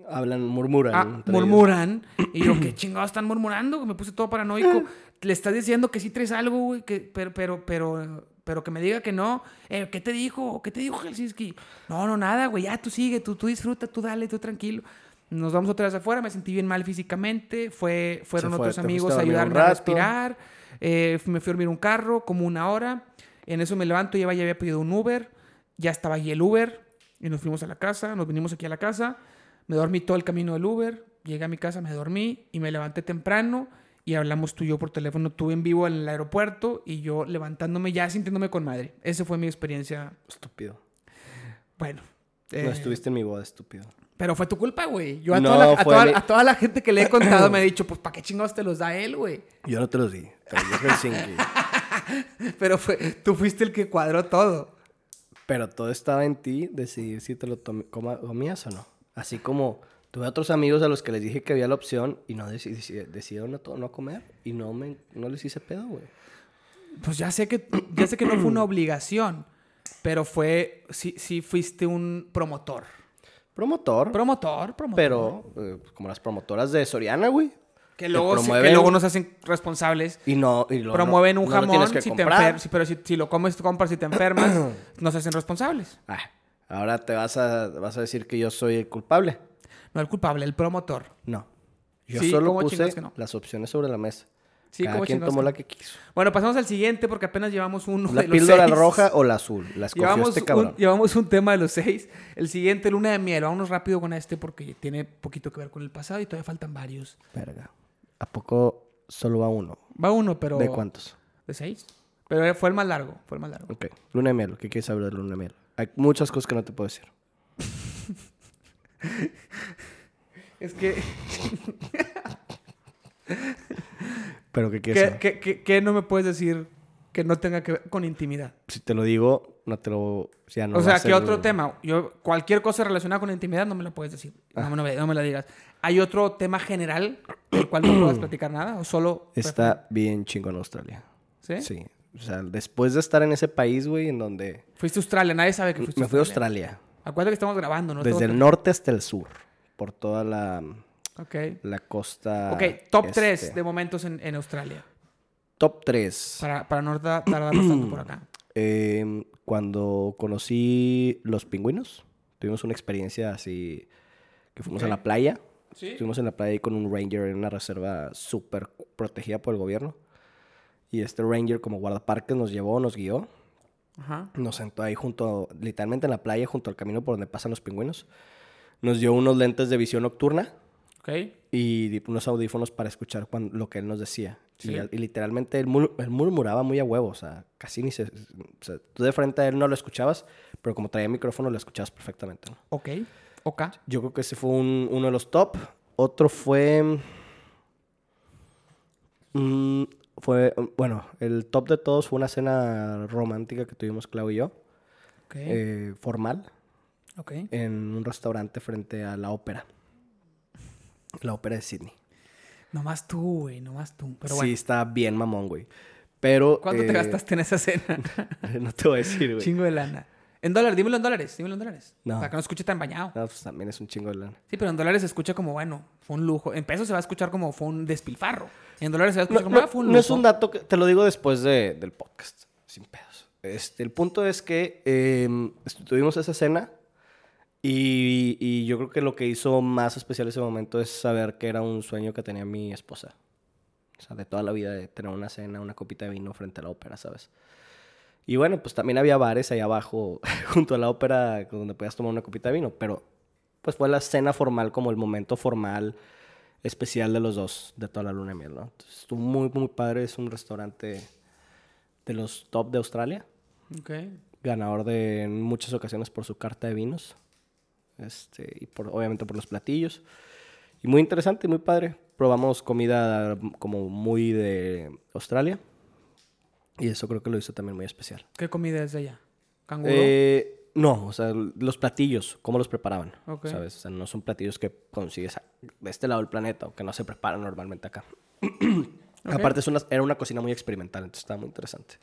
Hablan, murmuran. Ah, entre ellos. murmuran. Y yo, ¿qué chingados están murmurando? Me puse todo paranoico. Le estás diciendo que sí traes algo, güey, que, pero, pero, pero, pero que me diga que no. Eh, ¿Qué te dijo? ¿Qué te dijo Helsinki? No, no, nada, güey. Ya, tú sigue, tú, tú disfruta, tú dale, tú tranquilo. Nos vamos otra vez afuera, me sentí bien mal físicamente. Fue, fueron fue, otros amigos a ayudarme a respirar. Eh, me fui a dormir un carro como una hora. En eso me levanto, ya ya había pedido un Uber. Ya estaba ahí el Uber. Y nos fuimos a la casa, nos vinimos aquí a la casa. Me dormí todo el camino del Uber. Llegué a mi casa, me dormí y me levanté temprano. Y hablamos tú y yo por teléfono, tú en vivo en el aeropuerto y yo levantándome ya sintiéndome con madre. Esa fue mi experiencia. Estúpido. Bueno. No eh, estuviste en mi boda, estúpido. pero fue tu culpa, güey. Yo a, No, toda la, a, toda, mi- a toda la gente que le he contado me he dicho, pues, ¿para qué chingados te los da él, güey? Yo no te los di. Dio Helsinki. Pero fue, tú fuiste el que cuadró todo. Pero todo estaba en ti decidir si te lo comías o no. Así como tuve otros amigos a los que les dije que había la opción y no deci- decidieron no, no comer y no, me, no les hice pedo, güey. Pues ya sé que, ya sé que no fue una obligación, pero fue, sí, sí fuiste un promotor. Promotor, Promotor, promotor. pero eh, como las promotoras de Soriana, güey. que luego, sí- que promueven- luego nos hacen responsables. Y no, y luego promueven un no lo jamón, que si te comprar. enfer- si- pero si, si lo comes, te compras, si te enfermas, nos hacen responsables. Ah, ahora te vas a, vas a decir que yo soy el culpable. No el culpable, el promotor. No. Yo Sí, solo ¿cómo puse no? las opciones sobre la mesa. Sí, Cada ¿cómo quien tomó que la que quiso. Bueno, pasamos al siguiente porque apenas llevamos uno ¿La de los píldora seis. roja o la azul? La escogió Llevamos, este un, cabrón. llevamos un tema de los seis. El siguiente, luna de miel. Vámonos rápido con este porque tiene poquito que ver con el pasado y todavía faltan varios. Verga. ¿A poco solo va uno? Va uno, pero... ¿De cuántos? De seis. Pero fue el más largo, fue el más largo. Ok. Luna de miel. ¿Qué quieres saber de luna de miel? Hay muchas cosas que no te puedo decir. Es que... ¿Pero qué quieres ¿Qué, qué- qué- qué no me puedes decir que no tenga que ver con intimidad. Si te lo digo, no te lo... Ya no o sea, ¿qué ser- otro tema? Yo, cualquier cosa relacionada con intimidad no me la puedes decir. No, me- no me, no me la digas. ¿Hay otro tema general del cual no puedas platicar nada? ¿O solo... Está bien chingón Australia. ¿Sí? Sí. O sea, después de estar en ese país, güey, en donde... Fuiste a Australia. Nadie sabe que fuiste Me fui a Australia. Acuérdate que estamos grabando, ¿no? Desde el norte hasta el sur. Por toda la, Ok. la costa... Ok, top este. 3 de momentos en, en Australia. Top 3. Para, para no ta- tardarnos tanto por acá. Eh, cuando conocí los pingüinos, tuvimos una experiencia así que fuimos a la playa. ¿Sí? Estuvimos en la playa ahí con un ranger en una reserva súper protegida por el gobierno. Y este ranger como guardaparques nos llevó, nos guió. Ajá. Nos sentó ahí junto, literalmente en la playa, junto al camino por donde pasan los pingüinos. Nos dio unos lentes de visión nocturna Ok. y unos audífonos para escuchar cuan- lo que él nos decía. Sí. Y, y literalmente él, mur- él murmuraba muy a huevo, o sea, casi ni se... O sea, tú de frente a él no lo escuchabas, pero como traía micrófono lo escuchabas perfectamente. ¿no? Ok. Ok. Yo creo que ese fue un- uno de los top. Otro fue... mm, fue, bueno, el top de todos fue una cena romántica que tuvimos Clau y yo, Ok. eh, formal, ok. en un restaurante frente a la ópera. La ópera de Sydney. Nomás tú, güey. Nomás tú. Pero sí, bueno. está bien mamón, güey. Pero... ¿Cuánto te eh, gastaste en esa cena? no te voy a decir, güey. Chingo de lana. En dólares, dímelo en dólares, dímelo en dólares. No. Para que no escuche tan bañado. No, pues también es un chingo de lana. Sí, pero en dólares se escucha como, bueno, fue un lujo. En pesos se va a escuchar como fue un despilfarro. En dólares se va a No, es un dato que te lo digo después de- del podcast, sin pedos. Este, el punto es que eh, tuvimos esa cena y, y yo creo que lo que hizo más especial ese momento es saber que era un sueño que tenía mi esposa. O sea, de toda la vida, de tener una cena, una copita de vino frente a la ópera, ¿sabes? Y bueno, pues también había bares ahí abajo, junto a la ópera, donde podías tomar una copita de vino, pero pues fue la cena formal como el momento formal especial de los dos, de toda la luna de miel, ¿no? Entonces, estuvo muy, muy padre. Es un restaurante de los top de Australia. Ok. Ganador de en muchas ocasiones por su carta de vinos. Este, y por, obviamente por los platillos. Y muy interesante, muy padre. Probamos comida como muy de Australia. Y eso creo que lo hizo también muy especial. ¿Qué comida es de allá? ¿Canguro? Eh, no, o sea, los platillos, cómo los preparaban. ¿Sabes? O sea, no son platillos que consigues de este lado del planeta o que no se preparan normalmente acá. Aparte, es una, era una cocina muy experimental, entonces estaba muy interesante.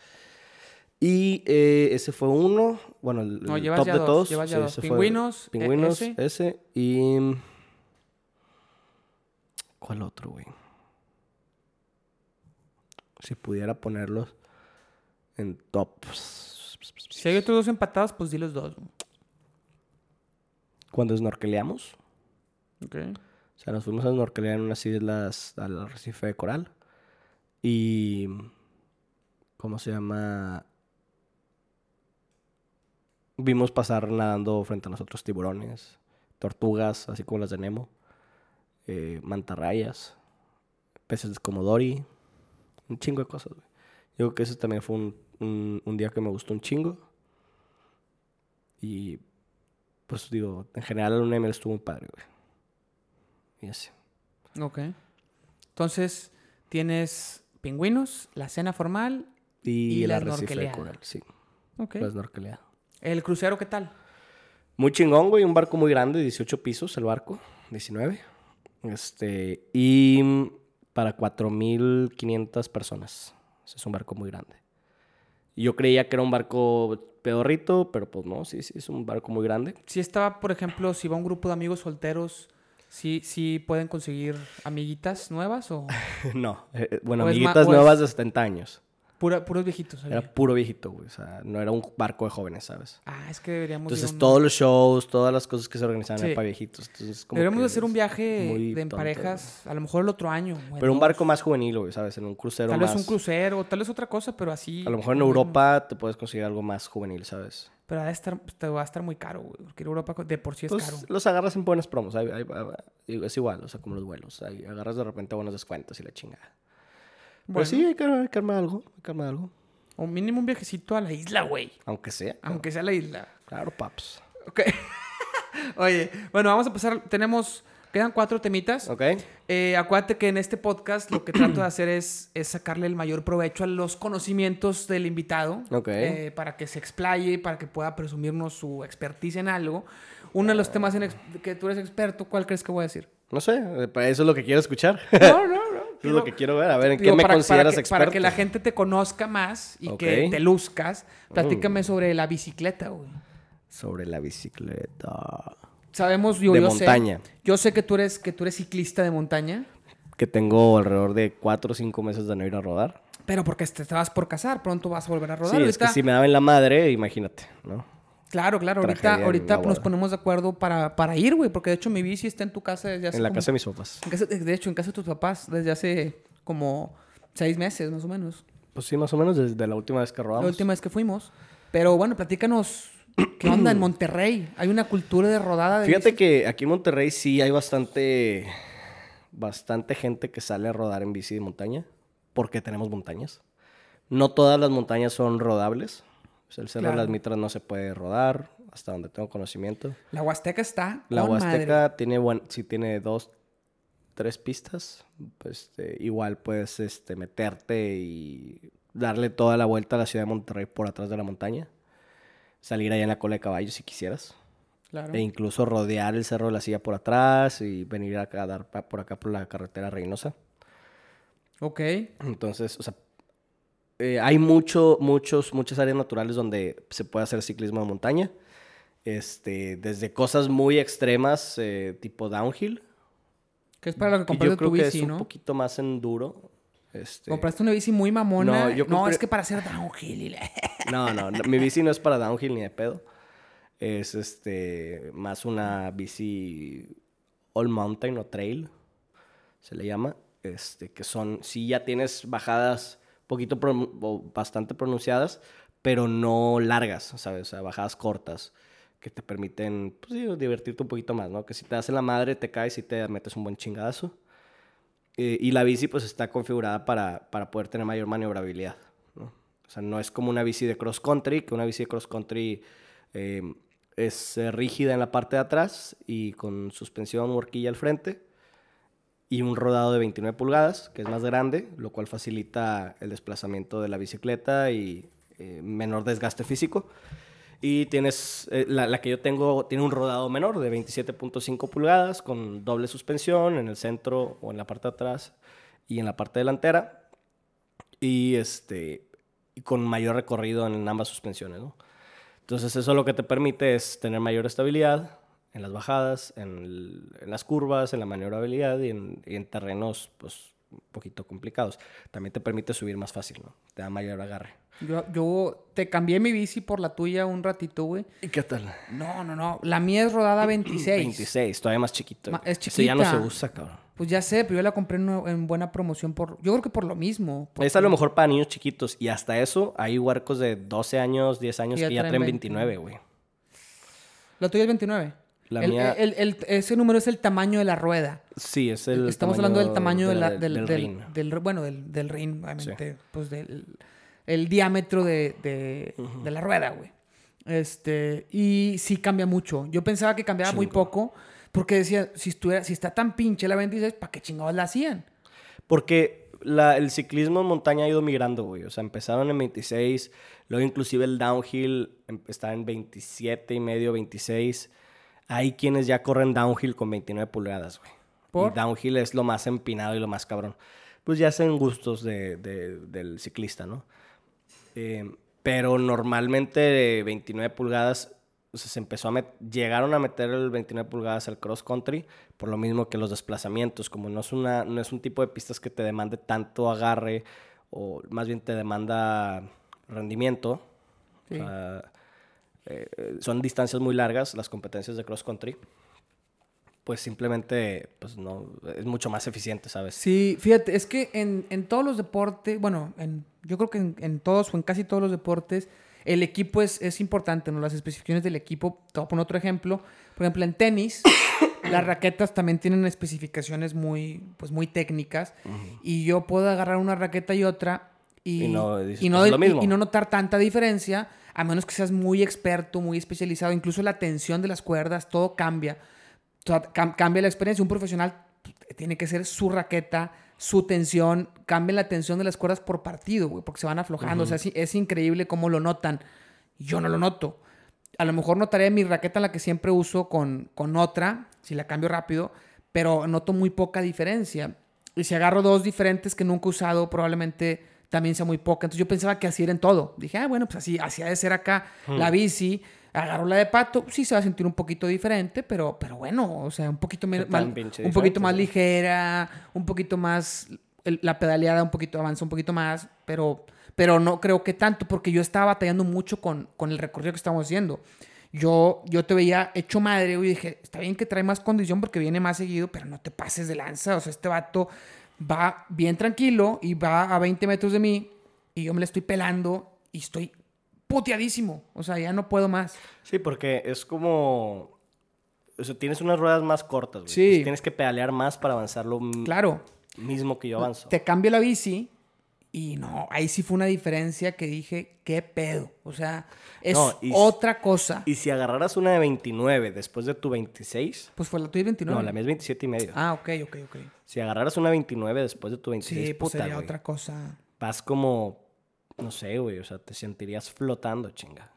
Y eh, ese fue uno, bueno, el, No, el llevas top de dos, todos. llevas ya dos. ese fue- Pingüinos, e- Pingüinos, ese. ese. Y. ¿Cuál otro, güey? Si pudiera ponerlos en top. Si hay otros dos empatados, pues di los dos. Cuando snorkeleamos, Ok. o sea, nos fuimos a snorkelear en unas islas al arrecife de coral. Y. ¿Cómo se llama? Vimos pasar nadando frente a nosotros tiburones, tortugas, así como las de Nemo, eh, mantarrayas, peces como Dory, un chingo de cosas, güey. Yo creo que ese también fue un, un- un día que me gustó un chingo. Y pues digo, en general la luna de miel estuvo muy padre, güey. Y así. Ok. Entonces, tienes pingüinos, la cena formal. Y, Y el la de coral, sí. Ok. La snorkeleada. ¿El crucero qué tal? Muy chingón, güey. Un barco muy grande, 18 pisos el barco, 19. Este, y mm, para 4.500 personas. Es un barco muy grande. Y yo creía que era un barco pedorrito, pero pues no, sí, sí, es un barco muy grande. Si estaba, por ejemplo, si va un grupo de amigos solteros, ¿sí, sí pueden conseguir amiguitas nuevas o no, eh, eh, bueno, O amiguitas nuevas de 70 años. Pura- puros viejitos? Era puro viejito, güey. O sea, no era un barco de jóvenes, ¿sabes? Ah, es que deberíamos a Entonces, un- todos los shows, todas las cosas que se organizaban Sí. eran para viejitos. Entonces, como Deberíamos hacer un viaje de en parejas, a lo mejor el otro año. en Pero un barco más juvenil, güey, ¿sabes? En un crucero Tal más... vez un crucero, tal vez otra cosa, pero así. A lo mejor en Europa te puedes conseguir algo más juvenil, ¿sabes? Pero ha de estar, te va a estar muy caro, güey. Porque Europa de por sí es Pues caro. los agarras en buenas promos. hay- hay- hay- es igual, o sea, como los vuelos. agarras de repente buenos descuentos y la chingada. Bueno, Pero sí, hay que, hay que armar algo. Hay que armar algo. O mínimo un viajecito a la isla, güey. Aunque sea. Aunque sea la isla. Claro, paps. Ok. Oye, bueno, vamos a pasar. Tenemos Quedan cuatro temitas. Ok. Eh, acuérdate que en este podcast lo que trato de hacer es, es sacarle el mayor provecho a los conocimientos del invitado. Ok. eh, para que se explaye, para que pueda presumirnos su expertise en algo. Uno de los temas en que tú eres experto, ¿cuál crees que voy a decir? No sé, eh, para eso es lo que quiero escuchar. No, no, es lo que quiero ver. A ver, ¿en qué me para- consideras para que, experto? Para que la gente te conozca más y que te luzcas, platícame sobre la bicicleta, güey. Sobre la bicicleta. Sabemos, yo, De yo montaña. sé, yo sé que tú eres que tú eres ciclista de montaña, Que tengo alrededor de 4 o 5 meses de no ir a rodar. pero porque te estabas por casar, pronto vas a volver a rodar. Sí, es que si me daban la madre, imagínate, ¿no? Claro, claro, ahorita, ahorita nos ponemos de acuerdo para, para ir, güey, porque de hecho mi bici está en tu casa desde hace En la como- casa de mis papás. en casa- de hecho, en casa de tus papás desde hace como seis meses, más o menos. Pues sí, más o menos desde la última vez que rodamos. La última vez que fuimos. Pero bueno, platícanos qué onda en Monterrey. Hay una cultura de rodada de Fíjate bici? que aquí en Monterrey sí hay bastante, bastante gente que sale a rodar en bici de montaña, porque tenemos montañas. No todas las montañas son rodables. Sea, el Cerro Claro. de las Mitras no se puede rodar, hasta donde tengo conocimiento. La Huasteca está La con madre. Huasteca tiene buen, sí tiene dos, tres pistas. Pues este, igual puedes este, meterte y darle toda la vuelta a la ciudad de Monterrey por atrás de la montaña. Salir allá en la cola de caballo si quisieras. Claro. E incluso rodear el Cerro de la Silla por atrás y venir acá a dar por acá por la carretera Reynosa. Ok. Entonces, o sea, eh, hay mucho, muchos, muchas áreas naturales donde se puede hacer ciclismo de montaña. Este, desde cosas muy extremas, eh, tipo downhill. Que es para lo que compraste yo creo tu que bici, es un ¿no? poquito más enduro. Este, Compraste una bici muy mamona. No, No, yo compré- es que para hacer downhill. No, no, no, mi bici no es para downhill ni de pedo. Es este más una bici all mountain o trail, se le llama. Este, que son, sí ya tienes bajadas poquito o bastante pronunciadas, pero no largas, ¿sabes? Bajadas cortas que te permiten, pues divertirte un poquito más, ¿no? Que si te das en la madre, te caes y te metes un buen chingadazo. Eh, y la bici pues está configurada para, para poder tener mayor maniobrabilidad. ¿no? O sea, no es como una bici de cross country, que una bici de cross country eh, es eh, rígida en la parte de atrás y con suspensión horquilla al frente. Y un rodado de 29 pulgadas, que es más grande, lo cual facilita el desplazamiento de la bicicleta y eh, menor desgaste físico. Y tienes, eh, la, la que yo tengo tiene un rodado menor de 27.5 pulgadas con doble suspensión en el centro o en la parte de atrás y en la parte delantera. Y este con mayor recorrido en ambas suspensiones, ¿no? Entonces eso lo que te permite es tener mayor estabilidad en las bajadas, en, el- en las curvas, en la maniobrabilidad y en, y en terrenos pues un poquito complicados. También te permite subir más fácil, ¿no? Te da mayor agarre. Yo, yo te cambié mi bici por la tuya un ratito, güey. ¿Y qué tal? No, no, no. La mía es rodada 26. 26, todavía más chiquito. Ma- es Ese ya no se chiquita. usa, cabrón. Pues ya sé, pero yo la compré en, en buena promoción por... Yo creo que por lo mismo. porque- Es a lo mejor para niños chiquitos. Y hasta eso hay huercos de 12 años, 10 años Y ya que ya traen traen 29, 29, güey. La tuya es 29. La El- mía- el- el- ese número es el tamaño de la rueda. Sí, es el. Estamos hablando del tamaño de la- del, del, del del- bueno, del, del rin, obviamente. Pues del el diámetro de, de- de la rueda, güey. Este, y sí cambia mucho. Yo pensaba que cambiaba muy Chingo. poco, porque decía, si, estuviera, si está tan pinche la 26, ¿para qué chingados la hacían? Porque la- el ciclismo en montaña ha ido migrando, güey. O sea, empezaron en 26, luego inclusive el downhill em- está en 27 y medio, 26. Hay quienes ya corren downhill con 29 pulgadas, güey. ¿Por? Y downhill es lo más empinado y lo más cabrón. Pues ya hacen gustos de- de- del ciclista, ¿no? Eh, pero normalmente eh, 29 pulgadas, o sea, se empezó a llegaron a meter el 29 pulgadas al cross country, por lo mismo que los desplazamientos, como no es, una, no es un tipo de pistas que te demande tanto agarre, o más bien te demanda rendimiento. o Sí. sea, eh, son distancias muy largas las competencias de cross country. Pues simplemente, pues no, es mucho más eficiente, ¿sabes? Sí, fíjate, es que en, en todos los deportes, bueno, en, yo creo que en, en todos o en casi todos los deportes, el equipo es, es importante, ¿no? Las especificaciones del equipo. Te voy a poner otro ejemplo. Por ejemplo, en tenis, las raquetas también tienen especificaciones muy, pues, muy técnicas. Y yo puedo agarrar una raqueta y otra y, Y no dices, y no, pues, lo mismo. y no notar tanta diferencia, a menos que seas muy experto, muy especializado. Incluso la tensión de las cuerdas, todo cambia. cam- cambia la experiencia. Un profesional tiene que ser su raqueta, su tensión, cambia la tensión de las cuerdas por partido, güey, porque se van aflojando. O sea, es, es increíble cómo lo notan. Yo no lo noto. A lo mejor notaré mi raqueta, la que siempre uso, con, con otra, si la cambio rápido, pero noto muy poca diferencia. Y si agarro dos diferentes que nunca he usado, probablemente también sea muy poca. Entonces yo pensaba que así era en todo. Dije, ah, bueno, pues así, así ha de ser acá la bici. Agarro la de pato, sí se va a sentir un poquito diferente, pero, pero bueno, o sea, un poquito, ¿Qué menos, tan pinche un poquito más ligera, un poquito más, el- la pedaleada un poquito, avanza un poquito más, pero, pero no creo que tanto, porque yo estaba batallando mucho con, con el recorrido que estábamos haciendo. Yo, yo te veía hecho madre, y dije, está bien que trae más condición porque viene más seguido, pero no te pases de lanza. O sea, este vato va bien tranquilo y va a 20 metros de mí y yo me le estoy pelando y estoy puteadísimo. O sea, ya no puedo más. Sí, porque es como... O sea, tienes unas ruedas más cortas, güey. Sí. Entonces tienes que pedalear más para avanzar lo Claro, mismo que yo avanzo. te cambio la bici y no, ahí sí fue una diferencia que dije, qué pedo. O sea, es No, y- otra cosa. Y si agarraras una de 29 después de tu 26... Pues fue la tuya 29. No, la mía es 27 y medio. Ah, ok, ok, ok. Si agarraras una 29 después de tu 26, Sí, pues puta, sería güey, otra cosa. Vas como... No sé, güey. O sea, te sentirías flotando, chinga.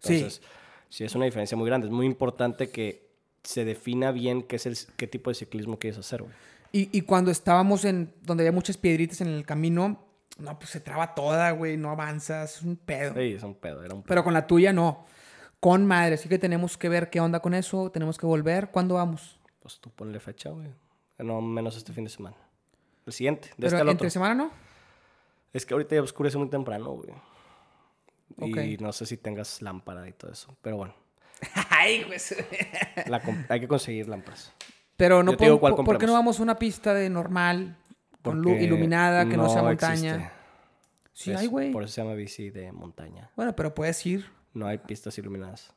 Sí. Entonces, sí. es una diferencia muy grande. Es muy importante que se defina bien qué, es el, qué tipo de ciclismo quieres hacer, güey. Y, y cuando estábamos en donde había muchas piedritas en el camino, no, pues se traba toda, güey, no avanzas, es un pedo. Sí, es un pedo, era un pedo. Pero con la tuya no. Con madre, así que tenemos que ver qué onda con eso, tenemos que volver. ¿Cuándo vamos? Pues tú ponle fecha, güey. No menos este fin de semana. El siguiente, de Pero este al entre otro. semana no. Es que ahorita ya oscurece muy temprano, güey. Y no sé si tengas lámpara y todo eso. Pero bueno, Ay, pues. la hay que conseguir lámparas. Pero no cuál ¿por qué no vamos a una pista de normal, con lu- Porque iluminada, que no, sea montaña? existe. Sí, Es- hay, güey. Por eso se llama bici de montaña. Bueno, pero puedes ir. No hay pistas iluminadas.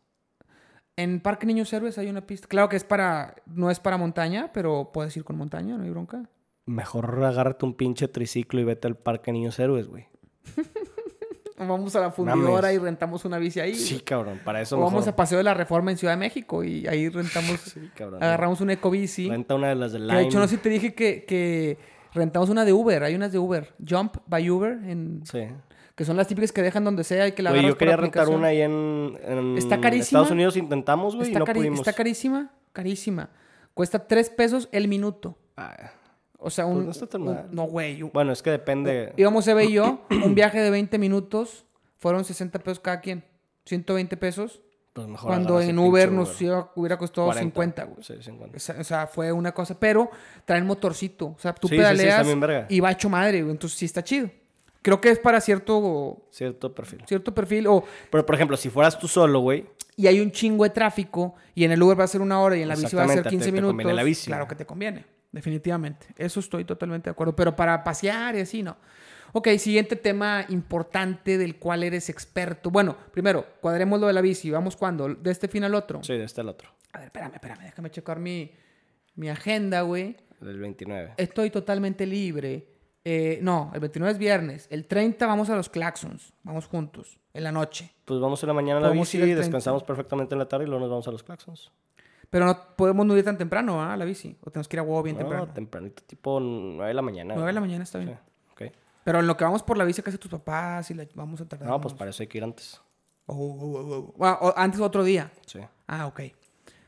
En Parque Niños Héroes hay una pista. Claro que es para, no es para montaña, pero puedes ir con montaña, no hay bronca. Mejor agárrate un pinche triciclo y vete al Parque Niños Héroes, güey. Vamos a la fundidora Mames. y rentamos una bici ahí. Sí, cabrón, para eso o vamos a Paseo de la Reforma en Ciudad de México y ahí rentamos, Sí, cabrón. agarramos una ecobici. Renta una de las de Que Lime. de hecho, no sé si te dije que, que rentamos una de Uber. Hay unas de Uber. Jump by Uber, en, Sí. que son las típicas que dejan donde sea y que la Güey, agarras yo quería rentar una ahí en, en Está carísima. Estados Unidos intentamos, güey, y no pudimos. está carísima, carísima. Cuesta 3 pesos el minuto. Ah, O sea, un... Pues no un- no, güey. un- Bueno, es que depende. Íbamos Eve y yo, un viaje de 20 minutos, fueron 60 pesos cada quien. 120 pesos. Pues mejor Cuando en Uber nos iba- hubiera costado 40. 50, güey. Sí, 50. O sea, o sea, fue una cosa, pero traen motorcito. O sea, tú Sí, sí, sí, pedaleas verga. y va hecho madre, güey. Entonces sí está chido. Creo que es para cierto, Cierto perfil. cierto perfil. O, Pero, por ejemplo, si fueras tú solo, güey, y hay un chingo de tráfico y en el Uber va a ser una hora y en la bici va a ser Exactamente, 15 te- te minutos. conviene la bici, claro que te conviene. Definitivamente. Eso estoy totalmente de acuerdo. Pero para pasear y así, no. Ok, siguiente tema importante del cual eres experto. Bueno, primero, cuadremos lo de la bici. ¿Vamos cuándo? ¿De este fin al otro? sí, de este al otro. A ver, espérame, espérame. Déjame checar mi, mi agenda, güey. Del 29. Estoy totalmente libre. Eh, no, el 29 es viernes. El 30 vamos a los Claxons. Vamos juntos. En la noche. Pues vamos en la mañana a la bici, 30. descansamos perfectamente en la tarde y luego nos vamos a los claxons. Pero no podemos no ir tan temprano, ¿ah? A la bici. O tenemos que ir a huevo bien No, temprano. tempranito, tipo 9 de la mañana. 9 de la mañana está Sí, bien. ok. Pero en lo que vamos por la bici, casi tus papás y la vamos a tardar. No, pues para eso hay que ir antes. Oh, oh, oh, oh. Ah, o- antes otro día. Sí. Ah, ok.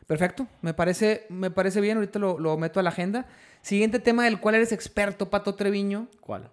Perfecto. Me parece, me parece bien. Ahorita lo, lo meto a la agenda. Siguiente tema del cual eres experto, Pato Treviño. ¿Cuál?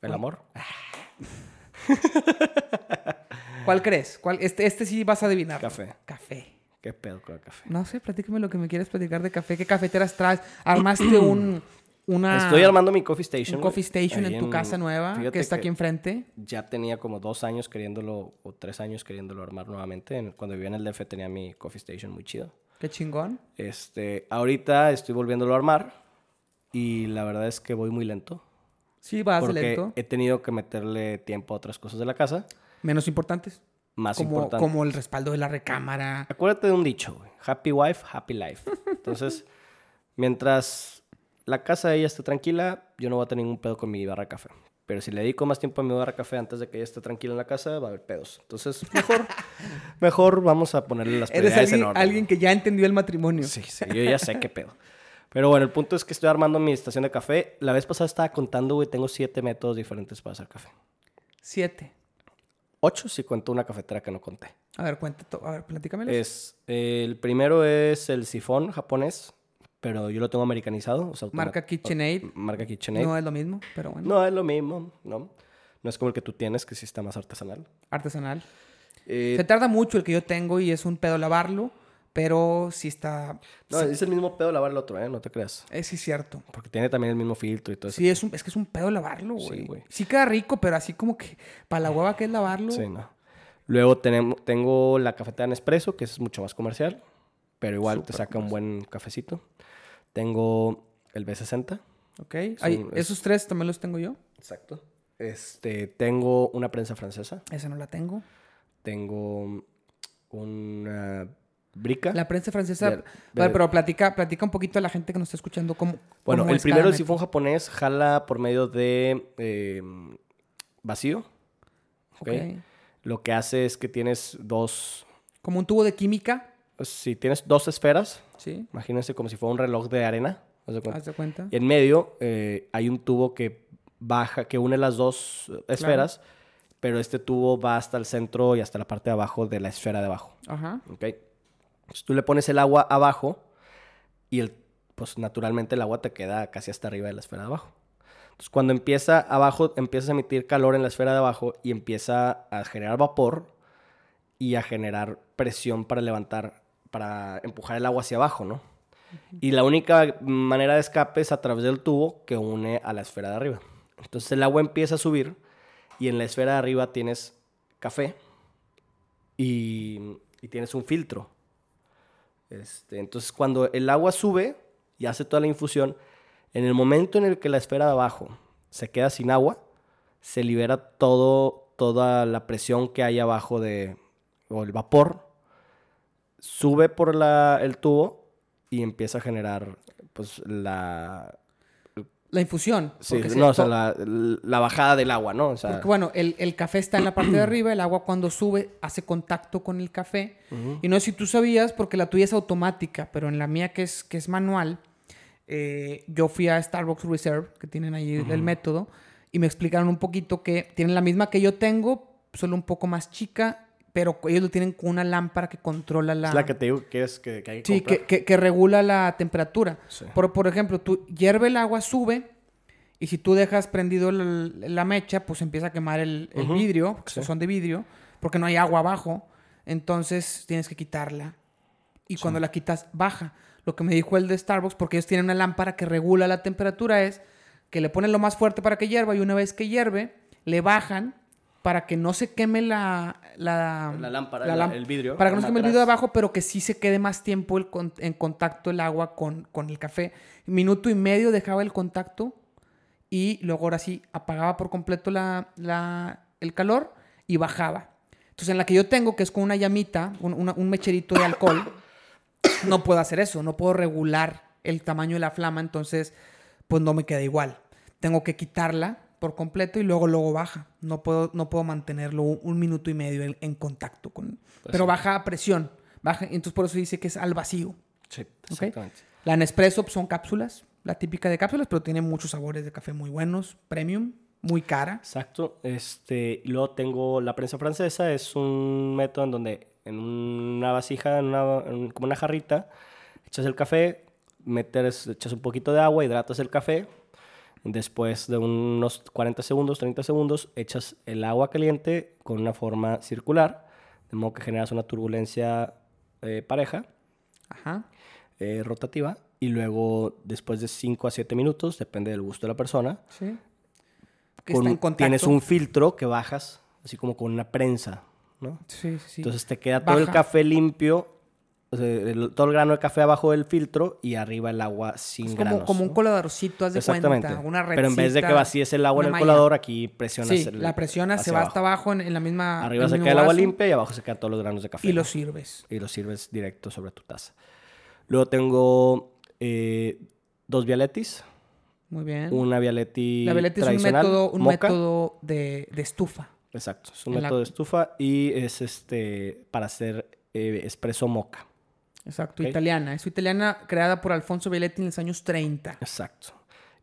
¿El amor? ¿Cuál crees? ¿Cuál? Este, este sí vas a adivinar. Café. Café. ¿Qué pedo con el café? No sé, platícame lo que me quieres platicar de café. ¿Qué cafeteras traes? ¿Armaste un, una, Estoy armando mi coffee station. un coffee station Ahí en tu casa nueva que está aquí enfrente? Ya tenía como dos años queriéndolo, o tres años queriéndolo armar nuevamente. En- Cuando vivía en el DF tenía mi coffee station muy chido. Qué chingón. Este, ahorita estoy volviéndolo a armar y la verdad es que voy muy lento. Sí, vas porque lento. he tenido que meterle tiempo a otras cosas de la casa, Menos importantes. más Como, importante. como el respaldo de la recámara. Acuérdate de un dicho, güey. Happy wife, happy life. Entonces, mientras la casa de ella esté tranquila, yo no voy a tener ningún pedo con mi barra de café. Pero si le dedico más tiempo a mi barra café antes de que ella esté tranquila en la casa, va a haber pedos. Entonces, mejor, mejor vamos a ponerle las Eres prioridades en alguien, orden. alguien que ya entendió el matrimonio. Sí, sí, yo ya sé qué pedo. Pero bueno, el punto es que estoy armando mi estación de café. La vez pasada estaba contando, güey, tengo siete métodos diferentes para hacer café. Siete. Ocho si cuento una cafetera que no conté. A ver, cuenta. to- A ver, platícamelo. Es, eh, el primero es el sifón japonés, pero yo lo tengo americanizado. o sea, Marca KitchenAid. Marca KitchenAid. No No, es lo mismo, pero bueno. es lo mismo, ¿no? No es como el que tú tienes, que sí está más artesanal. Artesanal. Eh, Se tarda mucho el que yo tengo y es un pedo lavarlo, pero sí está... no, es el mismo pedo lavar el otro, ¿eh? No te creas. Es sí cierto. Porque tiene también el mismo filtro y todo eso. Sí, es, un, es que es un pedo lavarlo, Sí, güey. güey. Sí, queda rico, pero así como que para la hueva que es lavarlo. Sí, no. Luego tenemos, tengo la cafetera Nespresso, que es mucho más comercial, pero igual te saca un buen cafecito. Tengo el B60. Ok. Ay, es- esos tres también los tengo yo. Exacto. Este, tengo una prensa francesa. Esa no la tengo. Tengo una brica. La prensa francesa... De- de- pero platica, platica un poquito a la gente que nos está escuchando cómo... bueno, cómo el primero, el sifón japonés, jala por medio de eh, vacío. ¿ok? Ok. Lo que hace es que tienes dos... Como un tubo de química, Si tienes dos esferas, ¿sí? imagínense como si fuera un reloj de arena. ¿haz de cuenta? Haz de cuenta. Y en medio eh, hay un tubo que baja, que une las dos esferas, pero este tubo va hasta el centro y hasta la parte de abajo de la esfera de abajo. Ajá. ¿ok? Entonces tú le pones el agua abajo y el, pues naturalmente el agua te queda casi hasta arriba de la esfera de abajo. Entonces cuando empieza abajo, empiezas a emitir calor en la esfera de abajo y empieza a generar vapor y a generar presión para levantar, para empujar el agua hacia abajo, ¿no? Y la única manera de escape es a través del tubo que une a la esfera de arriba. Entonces el agua empieza a subir y en la esfera de arriba tienes café y, tienes un filtro. Este, entonces cuando el agua sube y hace toda la infusión, en el momento en el que la esfera de abajo se queda sin agua, se libera todo, toda la presión que hay abajo de, o el vapor, sube por la- el tubo y empieza a generar pues la... La infusión. Sí, no, o sea, la, la bajada del agua, ¿no? O sea, Porque bueno, el, el café está en la parte de arriba, el agua cuando sube hace contacto con el café. Y no sé si tú sabías, porque la tuya es automática, pero en la mía que es, que es manual, eh, yo fui a Starbucks Reserve, que tienen ahí el método, y me explicaron un poquito que tienen la misma que yo tengo, solo un poco más chica, pero ellos lo tienen con una lámpara que controla la... es la que te digo que es que, que hay que Sí, comprar. que, que- que regula la temperatura. Sí. Por, por ejemplo, tú hierve el agua, sube, y si tú dejas prendido la, la mecha, pues empieza a quemar el, vidrio, porque Sí. son de vidrio, porque no hay agua abajo. Entonces tienes que quitarla. Y cuando la quitas, baja. Lo que me dijo el de Starbucks, porque ellos tienen una lámpara que regula la temperatura, es que le ponen lo más fuerte para que hierva y una vez que hierve, le bajan para que no se queme la, la, La lámpara, la el vidrio, Para que no se queme el vidrio de abajo, pero que sí se quede más tiempo el con- en contacto el agua con, con el café. Minuto y medio dejaba el contacto y luego ahora sí apagaba por completo la, la- el calor y bajaba. Entonces en la que yo tengo, que es con una llamita, un, una- un mecherito de alcohol, no puedo hacer eso, no puedo regular el tamaño de la flama, entonces pues no me queda igual. Tengo que quitarla por completo y luego luego baja. No puedo, no puedo mantenerlo un, minuto y medio en, en contacto con... pero sí. baja a presión. Baja, entonces por eso dice que es al vacío. Sí, exactamente. La Nespresso pues, son cápsulas, la típica de cápsulas, pero tiene muchos sabores de café muy buenos, premium, muy cara. Exacto. Este, y luego tengo la prensa francesa, es un método en donde en una vasija, en una, en como una jarrita, echas el café, metes, echas un poquito de agua, hidratas el café. Después de unos 40 segundos, 30 segundos, echas el agua caliente con una forma circular, de modo que generas una turbulencia eh, pareja. Ajá. eh, rotativa y luego después de 5 a 7 minutos, depende del gusto de la persona, Sí. Que con- está en contacto. tienes un filtro que bajas así como con una prensa, ¿no? Sí, sí, sí. Entonces te queda todo el café limpio, o sea, el- todo el grano de café abajo del filtro y arriba el agua sin es como, granos. como un coladorcito, haz de Exactamente. cuenta. Una Pero en vez de que vacíes el agua en el malla. colador, aquí presionas Sí, el- la presionas, se va abajo. hasta abajo en, en la misma. Arriba se queda el agua limpia y abajo se quedan todos los granos de café. Y ¿no? lo sirves. y lo sirves directo sobre tu taza. Luego tengo eh, dos Vialetis. Muy bien. Una Vialetti la Vialetti es un método, un moca. método de, de estufa. Exacto, es un en la- método de estufa y es este para hacer eh, espresso moca. Exacto, Ok. italiana. Es italiana creada por Alfonso Vialetti en los años 30. Exacto.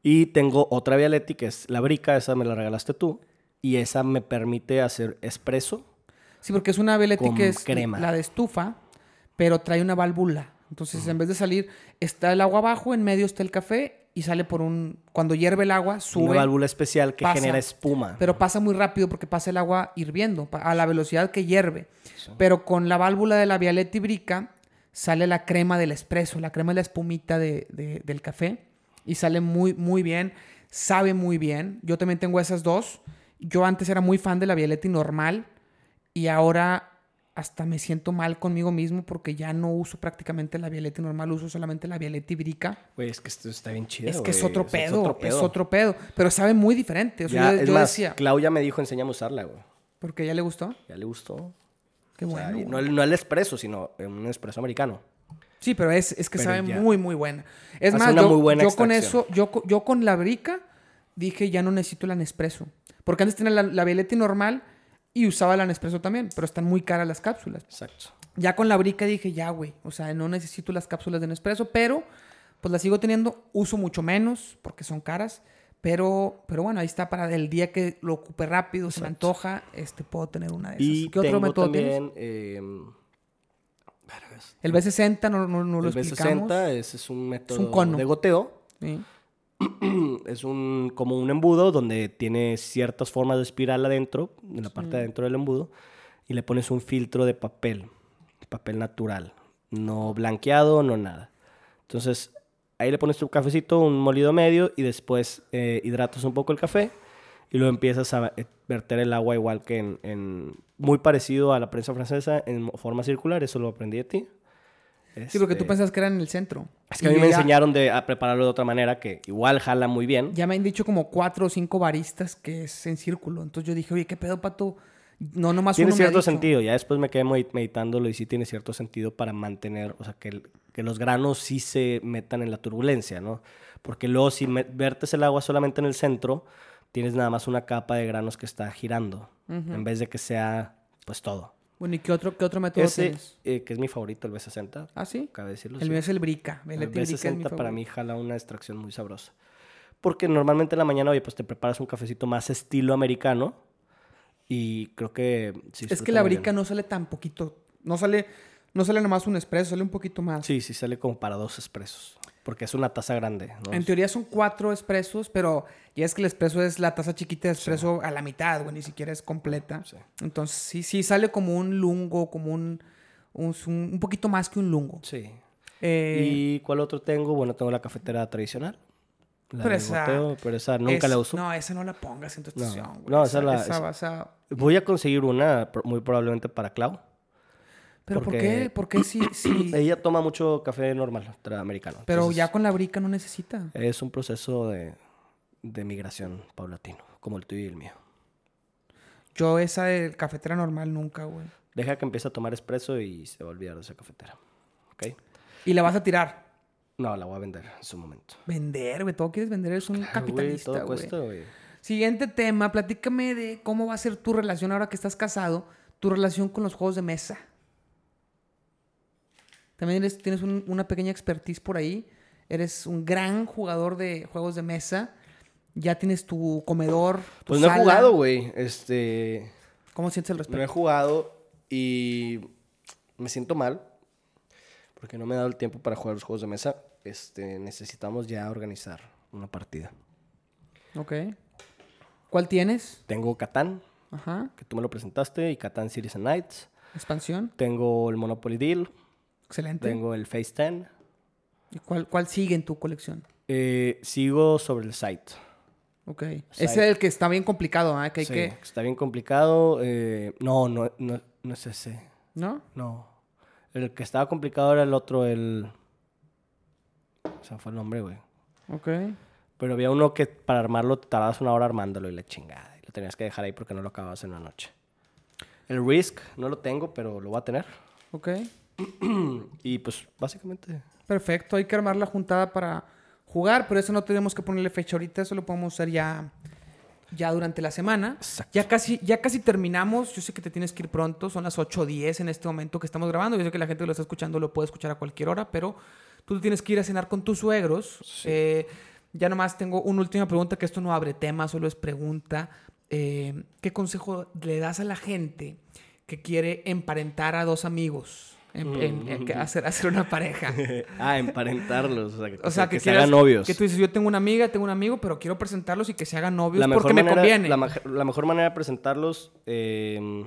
Y tengo otra Vialetti que es la brica, esa me la regalaste tú. Y esa me permite hacer espresso. Sí, porque es una Vialetti que es crema. la de estufa, pero trae una válvula. Entonces, en vez de salir, está el agua abajo, en medio está el café y sale por un... Cuando hierve el agua, Una sube, válvula especial que pasa. genera espuma. pero pasa muy rápido porque pasa el agua hirviendo a la velocidad que hierve. Pero con la válvula de la Vialetti Brica sale la crema del espresso, la crema de la espumita de- de- del café y sale muy, muy bien. Sabe muy bien. Yo también tengo esas dos. Yo antes era muy fan de la Vialetti normal y ahora hasta me siento mal conmigo mismo porque ya no uso prácticamente la Vialetti normal, uso solamente la Vialetti Brica. Güey, es que esto está bien chido. es que es otro O sea, pedo, es otro pedo, pero sabe muy diferente. O sea, Ya, yo, es yo más, decía, Clau ya me dijo, enséñame a usarla, güey. porque ya le gustó. Ya le gustó. Qué O sea, bueno. no, el, no el espresso, sino un espresso americano. Sí, pero es, es que Pero sabe ya. muy, muy buena. Es Hace más, una yo, muy buena yo con eso, yo, yo con la brica dije ya no necesito la Nespresso. Porque antes tenía la, la normal y usaba la Nespresso también, pero están muy caras las cápsulas. Exacto. Ya con la brica dije ya, güey, o sea, no necesito las cápsulas de Nespresso, pero pues las sigo teniendo, uso mucho menos porque son caras. Pero, pero bueno, ahí está para el día que lo ocupe rápido, se me antoja, este, puedo tener una de esas. Y ¿Qué otro método tienes? también... eh, vergas. El B60 no, no, no lo el explicamos. B60 ese es un método cono. de goteo. Sí. Es un, como un embudo donde tiene ciertas formas de espiral adentro, en la parte de adentro del embudo, y le pones un filtro de papel, papel natural, no blanqueado, no nada. Entonces, ahí le pones tu cafecito, un molido medio, y después eh, hidratas un poco el café, y luego empiezas a eh, verter el agua igual que en, en- muy parecido a la prensa francesa, en forma circular, eso lo aprendí de ti. Sí, porque tú Este, pensas que era en el centro. Es que a Y mí me ya- enseñaron de, a prepararlo de otra manera que igual jala muy bien. Ya me han dicho como cuatro o cinco baristas que es en círculo. Entonces yo dije, oye, ¿qué pedo, pato? No, nomás Tiene uno me ha cierto dicho. sentido. Ya después me quedé medi- meditándolo y sí tiene cierto sentido para mantener, o sea, que, el- que los granos sí se metan en la turbulencia, ¿no? Porque luego si me- vertes el agua solamente en el centro, tienes nada más una capa de granos que está girando, en vez de que sea, pues, todo. Bueno, ¿y qué otro, qué otro método Ese, tienes? eh, que es mi favorito, el B60, ¿Ah, sí? cabe decirlo. El sí. mío es el Brica. El, El Leti Brica es mi B60 para mí jala una extracción muy sabrosa. Porque normalmente en la mañana, oye, pues te preparas un cafecito más estilo americano. Y creo que... sí Es que la Brica no sale tan poquito. No sale, no sale nomás un espresso, sale un poquito más. Sí, sí sale como para dos expresos. Porque es una taza grande, ¿no? En teoría son cuatro espressos, pero ya es que el espresso es la taza chiquita de espresso a la mitad, güey, ni siquiera es completa. Sí. Entonces sí, sí sale como un lungo, como un, un, un poquito más que un lungo. Sí. Eh, ¿Y cuál otro tengo? Bueno, tengo la cafetera tradicional. La Pero esa- pero esa nunca es- la uso. No, esa no la pongas en tu No. estación, güey. No, esa la- esa vas a- Voy a conseguir una, muy probablemente para Clau. Pero ¿por qué? ¿Por qué sí, sí? Ella toma mucho café normal, americano. Pero Entonces, ya con la brica no necesita. Es un proceso de, de migración paulatino, como el tuyo y el mío. Yo esa de cafetera normal nunca, güey. Deja que empiece a tomar espresso y se va a olvidar de esa cafetera. ¿Ok? Y la vas a tirar. No, la voy a vender en su momento. Vender, güey. Todo quieres vender. Es un capitalista, todo güey. cuesta, güey. Siguiente tema. Platícame de cómo va a ser tu relación ahora que estás casado. Tu relación con los juegos de mesa. También eres- tienes un- una pequeña expertise por ahí. Eres un gran jugador de juegos de mesa. Ya tienes tu comedor. tu Pues no he jugado, güey. Este. ¿Cómo sientes al No he jugado y me siento mal porque no me he dado el tiempo para jugar los juegos de mesa. Este, necesitamos ya organizar una partida. Ok. ¿Cuál tienes? Tengo Catán, Ajá. que tú me lo presentaste, y Catán Cities and Nights. Expansión. Tengo el Monopoly Deal, Excelente. tengo el Face 10. ¿Y cuál, cuál sigue en tu colección? Eh, sigo sobre el site. Ok. Site. Ese es el que está bien complicado, ¿ah? Que hay Sí, que... Está bien complicado. eh, no, no, no, no es ese. ¿No? No. El que estaba complicado era el otro, el... O sea, fue el nombre, güey. Ok. Pero había uno que para armarlo tardabas una hora armándolo y la chingada. Y lo tenías que dejar ahí porque no lo acababas en una noche. El Risk no lo tengo, pero lo voy a tener. Ok. Y pues básicamente... Perfecto. Hay que armar la juntada para jugar, pero eso no tenemos que ponerle fecha ahorita, eso lo podemos hacer ya, ya durante la semana. Exacto. Ya casi, ya casi terminamos, yo sé que te tienes que ir pronto, son las 8.10 en este momento que estamos grabando, yo sé que la gente que lo está escuchando lo puede escuchar a cualquier hora, pero tú tienes que ir a cenar con tus suegros. Eh, ya nomás tengo una última pregunta, que esto no abre tema, solo es pregunta. Eh, ¿Qué consejo le das a la gente que quiere emparentar a dos amigos? En- en- en- que hacer, hacer una pareja. ah, emparentarlos. O sea, que, O sea, que, se quieras- hagan novios. Que tú dices, yo tengo una amiga, tengo un amigo, pero quiero presentarlos y que se hagan novios porque me conviene. La, mejor manera de presentarlos, eh,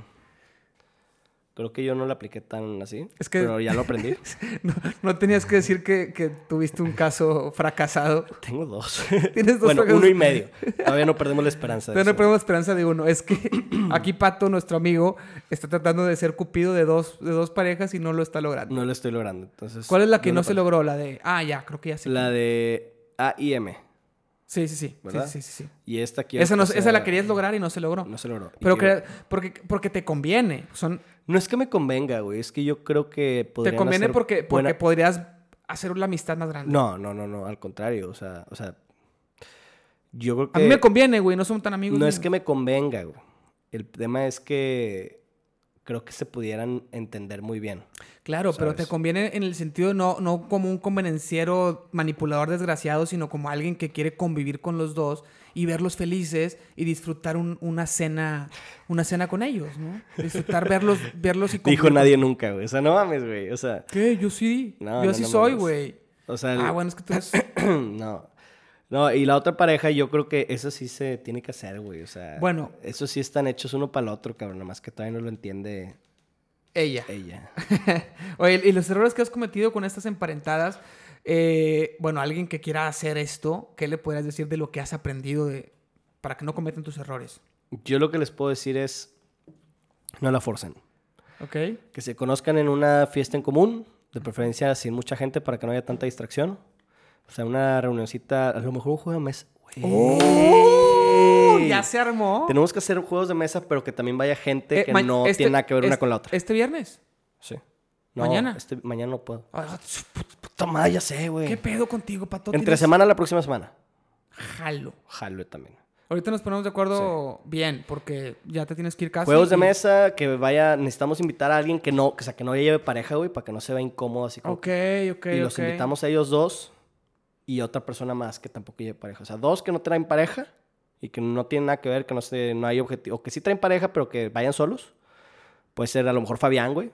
creo que yo no la apliqué tan así. Es que- Pero ya lo aprendí. No, no tenías que decir que, que tuviste un caso fracasado. Tengo dos. Tienes dos bueno, fracasos. uno y medio. Todavía no perdemos la esperanza. Pero no perdemos esperanza de uno. Es que aquí Pato, nuestro amigo, está tratando de ser cupido de dos, de dos parejas y no lo está logrando. No lo estoy logrando. Entonces, ¿Cuál es la que no se logró? La de... Ah, ya, creo que ya sé. La de A y M. Sí, sí, sí. ¿Verdad? Sí, sí, sí, sí. Y esta quiero Esa, no- que esa la querías lograr y no se logró. No se logró. Pero que- porque, porque te conviene. Son, No es que me convenga, güey. Es que yo creo que te podrían conviene hacer porque, podrías hacer la amistad más grande. No, no, no, no. Al contrario. O sea, o sea... Yo creo que... A mí me conviene, güey. No somos tan amigos. No ni- es que me convenga, güey. El tema es que creo que se pudieran entender muy bien. Claro, pero te conviene en el sentido no, no como un convenenciero manipulador desgraciado, sino como alguien que quiere convivir con los dos y verlos felices y disfrutar un- una cena una cena con ellos, ¿no? Disfrutar verlos verlos y Dijo convivir. nadie nunca, güey. O sea, no mames, güey. O sea, ¿Qué? Yo sí. No, Yo no, sí no soy, güey. o sea... el- Ah, bueno, es que tú eres... no. No, y la otra pareja, yo creo que eso sí se tiene que hacer, güey. O sea, Bueno. eso sí están hechos uno para el otro, cabrón. Nada más que todavía no lo entiende ella. ella. Oye, y los errores que has cometido con estas emparentadas, eh, bueno, alguien que quiera hacer esto, ¿qué le podrías decir de lo que has aprendido de, para que no cometan tus errores? Yo lo que les puedo decir es, no la forcen. ¿Ok? Que se conozcan en una fiesta en común, de preferencia sin mucha gente para que no haya tanta distracción. O sea, una reunioncita, a lo mejor un juego de mesa. ¡Oh! Ya se armó. Tenemos que hacer juegos de mesa, pero que también vaya gente Eh, que no este- tiene nada que ver una este- con la otra. ¿Este viernes? Sí. No, ¿Mañana? Este, mañana no puedo. Ah, Puta madre, ya sé, güey. ¿Qué pedo contigo, Pato? Entre Tienes- semana la próxima semana. Jalo. Jalo también. Ahorita nos ponemos de acuerdo bien, porque ya te tienes que ir casi. Juegos de mesa, que vaya, necesitamos invitar a alguien que no, que, o sea, que no lleve pareja, güey, para que no se vea incómodo así como. Ok, ok, y los invitamos a ellos dos y otra persona más que tampoco lleve pareja. O sea, dos que no traen pareja y que no tienen nada que ver, que no, se, no hay objetivo. O que sí traen pareja, pero que vayan solos. Puede ser a lo mejor Fabián, güey.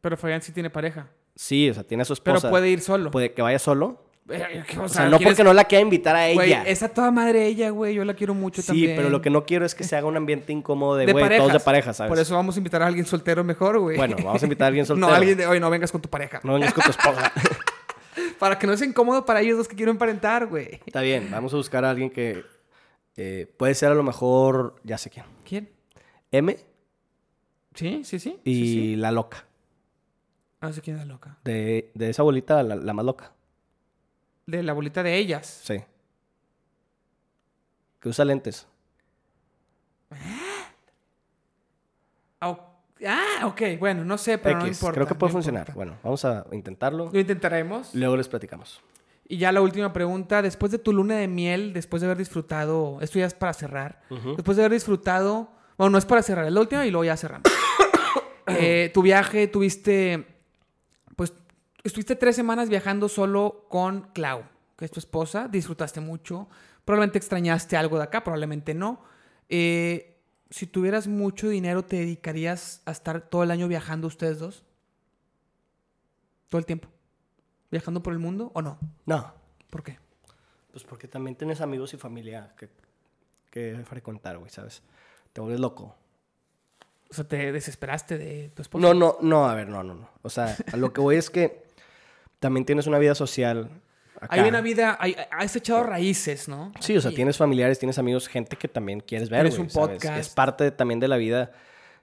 Pero Fabián sí tiene pareja. Sí, o sea, tiene a su Pero esposa. puede ir solo. Puede que vaya solo. Eh, O O sea, no ¿quieres- porque no la quiera invitar a Güey, ella. esa toda madre ella, güey. Yo la quiero mucho Sí, también. pero lo que no quiero es que se haga un ambiente incómodo de, güey, todos de pareja, ¿sabes? Por eso vamos a invitar a alguien soltero mejor, güey. Bueno, vamos a invitar a alguien soltero. No, alguien de, oye, no vengas con tu pareja. No vengas con tu esposa. Para que no sea incómodo para ellos dos que quiero emparentar, güey. Está bien, vamos a buscar a alguien que eh, puede ser a lo mejor, ya sé quién. ¿Quién? M Sí, sí, sí. y sí, sí. la loca. No sé quién es la loca. De, de esa bolita, la, la más loca. De la bolita de ellas. Sí. Que usa lentes. Ah. Ah, ok. Bueno, no sé, pero no importa. creo que puede no funcionar. importa. Bueno, vamos a intentarlo. Lo intentaremos. Luego les platicamos. Y ya la última pregunta. Después de tu luna de miel, después de haber disfrutado... Esto ya es para cerrar. Después de haber disfrutado... Bueno, no es para cerrar. Es la última y luego ya cerramos. Eh, tu viaje, tuviste... Estuviste tres semanas viajando solo con Clau, que es tu esposa. Disfrutaste mucho. Probablemente extrañaste algo de acá, probablemente no. Eh, si tuvieras mucho dinero, ¿te dedicarías a estar todo el año viajando ustedes dos? Todo el tiempo. ¿Viajando por el mundo o no? No, ¿Por qué? pues porque también tienes amigos y familia que, que frecuentar, güey, ¿sabes? Te vuelves loco. O sea, te desesperaste de tu esposa. No, no, no, a ver, no, no, no. O sea, a lo que voy es que también tienes una vida social. Acá. Hay una vida, hay- has echado raíces, ¿no? Sí, o sea, tienes familiares, tienes amigos, gente que también quieres ver, Tienes un ¿sabes? podcast. Es parte de- también de la vida.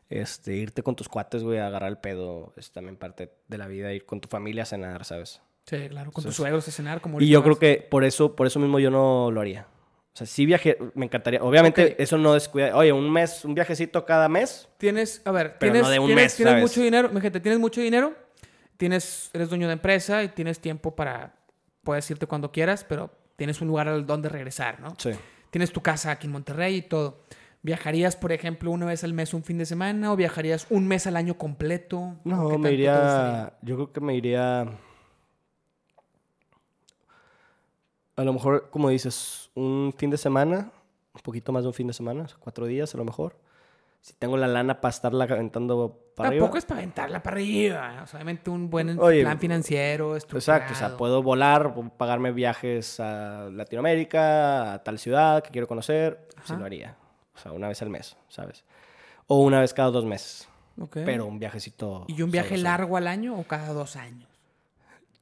Este, irte con tus cuates, güey, a agarrar el pedo. Es también parte de la vida. Ir con tu familia a cenar, ¿sabes? Sí, claro, con tus suegros a cenar como Y yo creo que por eso, por eso mismo yo no lo haría. O sea, sí viajé, me encantaría. Obviamente, eso no descuida. Oye, un mes, un viajecito cada mes. Tienes, a ver, Pero tienes, no de un tienes, mes, tienes ¿sabes? mucho dinero, mi gente, tienes mucho dinero, tienes, eres dueño de empresa y tienes tiempo para puedes irte cuando quieras, pero tienes un lugar al donde regresar, ¿no? Sí. Tienes tu casa aquí en Monterrey y todo. ¿Viajarías, por ejemplo, una vez al mes un fin de semana o viajarías un mes al año completo? ¿O qué No, me iría. Yo creo que me iría. A lo mejor, como dices, un fin de semana, un poquito más de un fin de semana, o sea, cuatro días a lo mejor. Si tengo la lana para estarla aventando para Tampoco arriba. es para aventarla para arriba. O sea, obviamente un buen Oye, plan financiero, estructurado. Exacto, o sea, puedo volar, puedo pagarme viajes a Latinoamérica, a tal ciudad que quiero conocer, sí Ajá. lo haría. O sea, una vez al mes, ¿sabes? O una vez cada dos meses, pero un viajecito. ¿Y un viaje largo al año o cada dos años?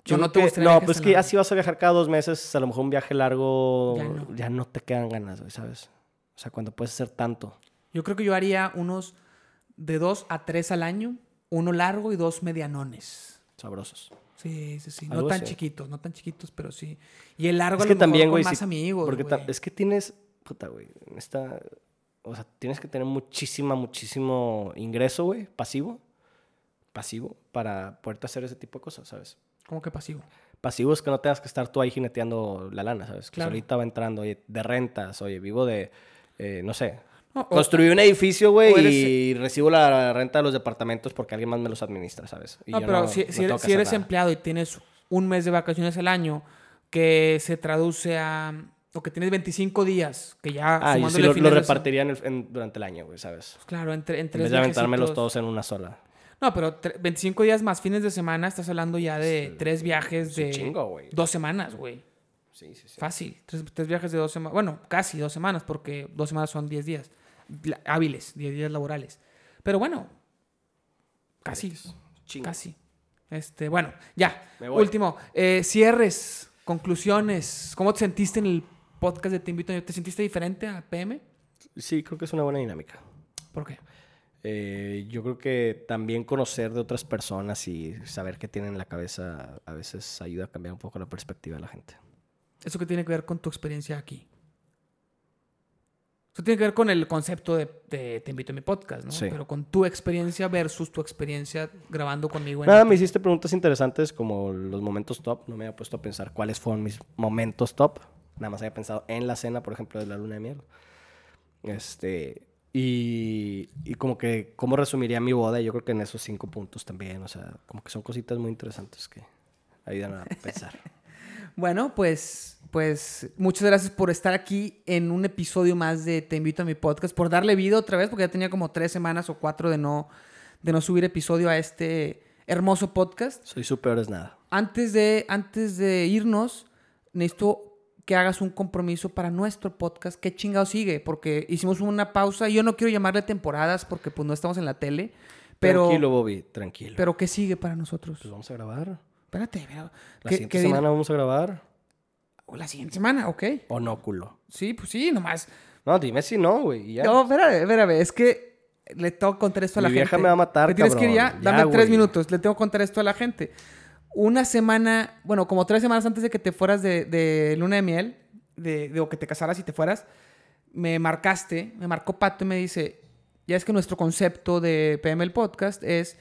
Yo ¿O no te No, pues tan que si vas a viajar cada dos meses, a lo mejor un viaje largo Ya ya no. no, te quedan ganas, ¿sabes? O sea, cuando puedes hacer tanto. Yo creo que yo haría unos de dos a tres al año, uno largo y dos medianones. Sabrosos. Sí, sí, sí. No tan chiquitos, no tan chiquitos, pero sí. Y el largo Es a que lo mejor también, con güey, más sí, amigos, Porque güey. es que tienes, puta, güey, esta, o sea, tienes que tener muchísima, muchísimo ingreso, güey, pasivo, pasivo, para poderte hacer ese tipo de cosas, ¿sabes? ¿Cómo que pasivo? Pasivo es que no tengas que estar tú ahí jineteando la lana, ¿sabes? Que Claro. ahorita va entrando, oye, de rentas, oye, vivo de, eh, no sé, Construí un edificio, güey, eres- y recibo la renta de los departamentos porque alguien más me los administra, ¿sabes? Y No, yo pero no- si, no si tengo eres, si empleado y tienes un mes de vacaciones al año, que se traduce a... o que tienes 25 días, que ya Ah, yo sí lo, lo repartiría en el- en- durante el año, güey, ¿sabes? Pues claro, entre, En entre vez de aventármelos todos en una sola. No, pero tre- 25 días más fines de semana, estás hablando ya de tres viajes de chingo, güey. dos semanas, güey. Sí, sí, sí. Fácil. Tres, tres viajes de dos semanas. Bueno, casi dos semanas, porque dos semanas son 10 días. Hábiles, 10 días laborales. Pero bueno, casi. Chingo. Casi. Este, bueno, ya. Último. eh, cierres, conclusiones. ¿Cómo te sentiste en el podcast de Te Invito? ¿Te sentiste diferente a PM? Sí, creo que es una buena dinámica. ¿Por qué? Eh, yo creo que también conocer de otras personas y saber qué tienen en la cabeza a veces ayuda a cambiar un poco la perspectiva de la gente. ¿Eso qué tiene que ver con tu experiencia aquí? Eso tiene que ver con el concepto de, de Te invito a mi podcast, ¿no? Sí. Pero con tu experiencia versus tu experiencia grabando conmigo. en Nada, el- me hiciste preguntas interesantes como los momentos top. No me había puesto a pensar cuáles fueron mis momentos top. Nada más había pensado en la cena, por ejemplo, de la luna de miel. Este. Y, y como que, ¿cómo resumiría mi boda? Yo creo que en esos cinco puntos también. O sea, como que son cositas muy interesantes que ayudan a pensar. Bueno, pues, pues muchas gracias por estar aquí en un episodio más de Te invito a mi podcast, por darle vida otra vez, porque ya tenía como tres semanas o cuatro de no, de no subir episodio a este hermoso podcast. Soy su peor es nada. Antes de, antes de irnos, necesito que hagas un compromiso para nuestro podcast. ¿Qué chingado sigue? Porque hicimos una pausa. Yo no quiero llamarle temporadas porque pues no estamos en la tele. Pero, tranquilo, Bobby, tranquilo. pero ¿qué sigue para nosotros? pues vamos a grabar. Espérate, pero, La ¿qué- siguiente qué semana vamos a grabar. o la siguiente semana, ok. ¿O no, culo? Sí, pues sí, nomás. No, dime si no, güey. ya. No, espérame, espérame. Es que le tengo que contar esto a la Mi gente. vieja me va a matar, ¿Te tienes que ir ya? cabrón. Dame Ya, tres güey. minutos. Le tengo que contar esto a la gente. Una semana, bueno, como tres semanas antes de que te fueras de, de luna de miel, de, de- o que te casaras y te fueras, me marcaste, me marcó Pato y me dice, ya es que nuestro concepto de PM el podcast es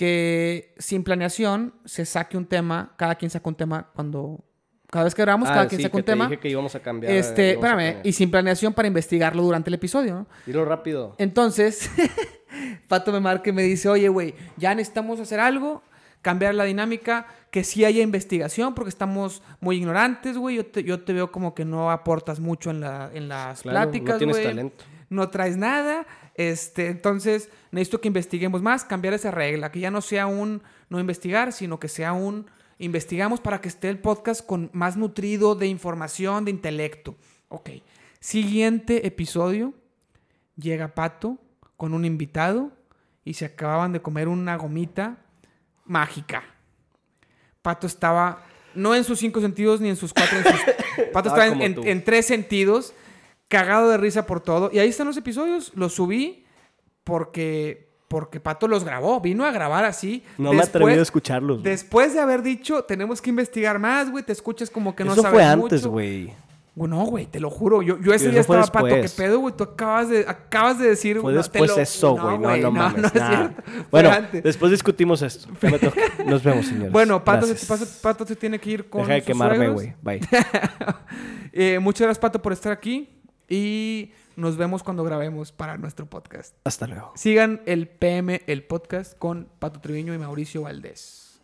que sin planeación se saque un tema, cada quien saca un tema cuando... Cada vez que grabamos, Ah, cada quien sí, saca un te tema. dije que íbamos a cambiar. Este, íbamos a espérame, y sin planeación para investigarlo durante el episodio, ¿no? Dilo rápido. Entonces, Pato me marca y me dice, oye, güey, ya necesitamos hacer algo, cambiar la dinámica, que sí haya investigación, porque estamos muy ignorantes, güey. Yo te, yo te veo como que no aportas mucho en, la, en las Claro, pláticas, no tienes talento. No traes nada. Este, entonces, necesito que investiguemos más, cambiar esa regla, que ya no sea un no investigar, sino que sea un investigamos para que esté el podcast con más nutrido de información, de intelecto. Ok. Siguiente episodio, llega Pato con un invitado y se acababan de comer una gomita mágica. Pato estaba, no en sus cinco sentidos ni en sus cuatro, en sus- Pato Estaba estaba en, en tres sentidos, cagado de risa por todo. Y ahí están los episodios, los subí porque, porque Pato los grabó, vino a grabar así. No me Después- atrevido a escucharlos. güey. Después de haber dicho, tenemos que investigar más, güey, te escuchas como que no Eso sabes fue antes, güey. No, güey, te lo juro. Yo, yo ese día estaba pato. ¿Qué después. pedo, güey? Tú acabas de, acabas de decir. Fue no, después lo- eso, güey. No, no, mames. No, es cierto. Bueno, después discutimos esto. Me. Nos vemos, señores. Bueno, Pato se. Pato- Pato se tiene que ir con. Deja de quemarme, güey. Bye. Eh, muchas gracias, Pato, por estar aquí. Y nos vemos cuando grabemos para nuestro podcast. Hasta luego. Sigan el PM, el podcast, con Pato Treviño y Mauricio Valdés.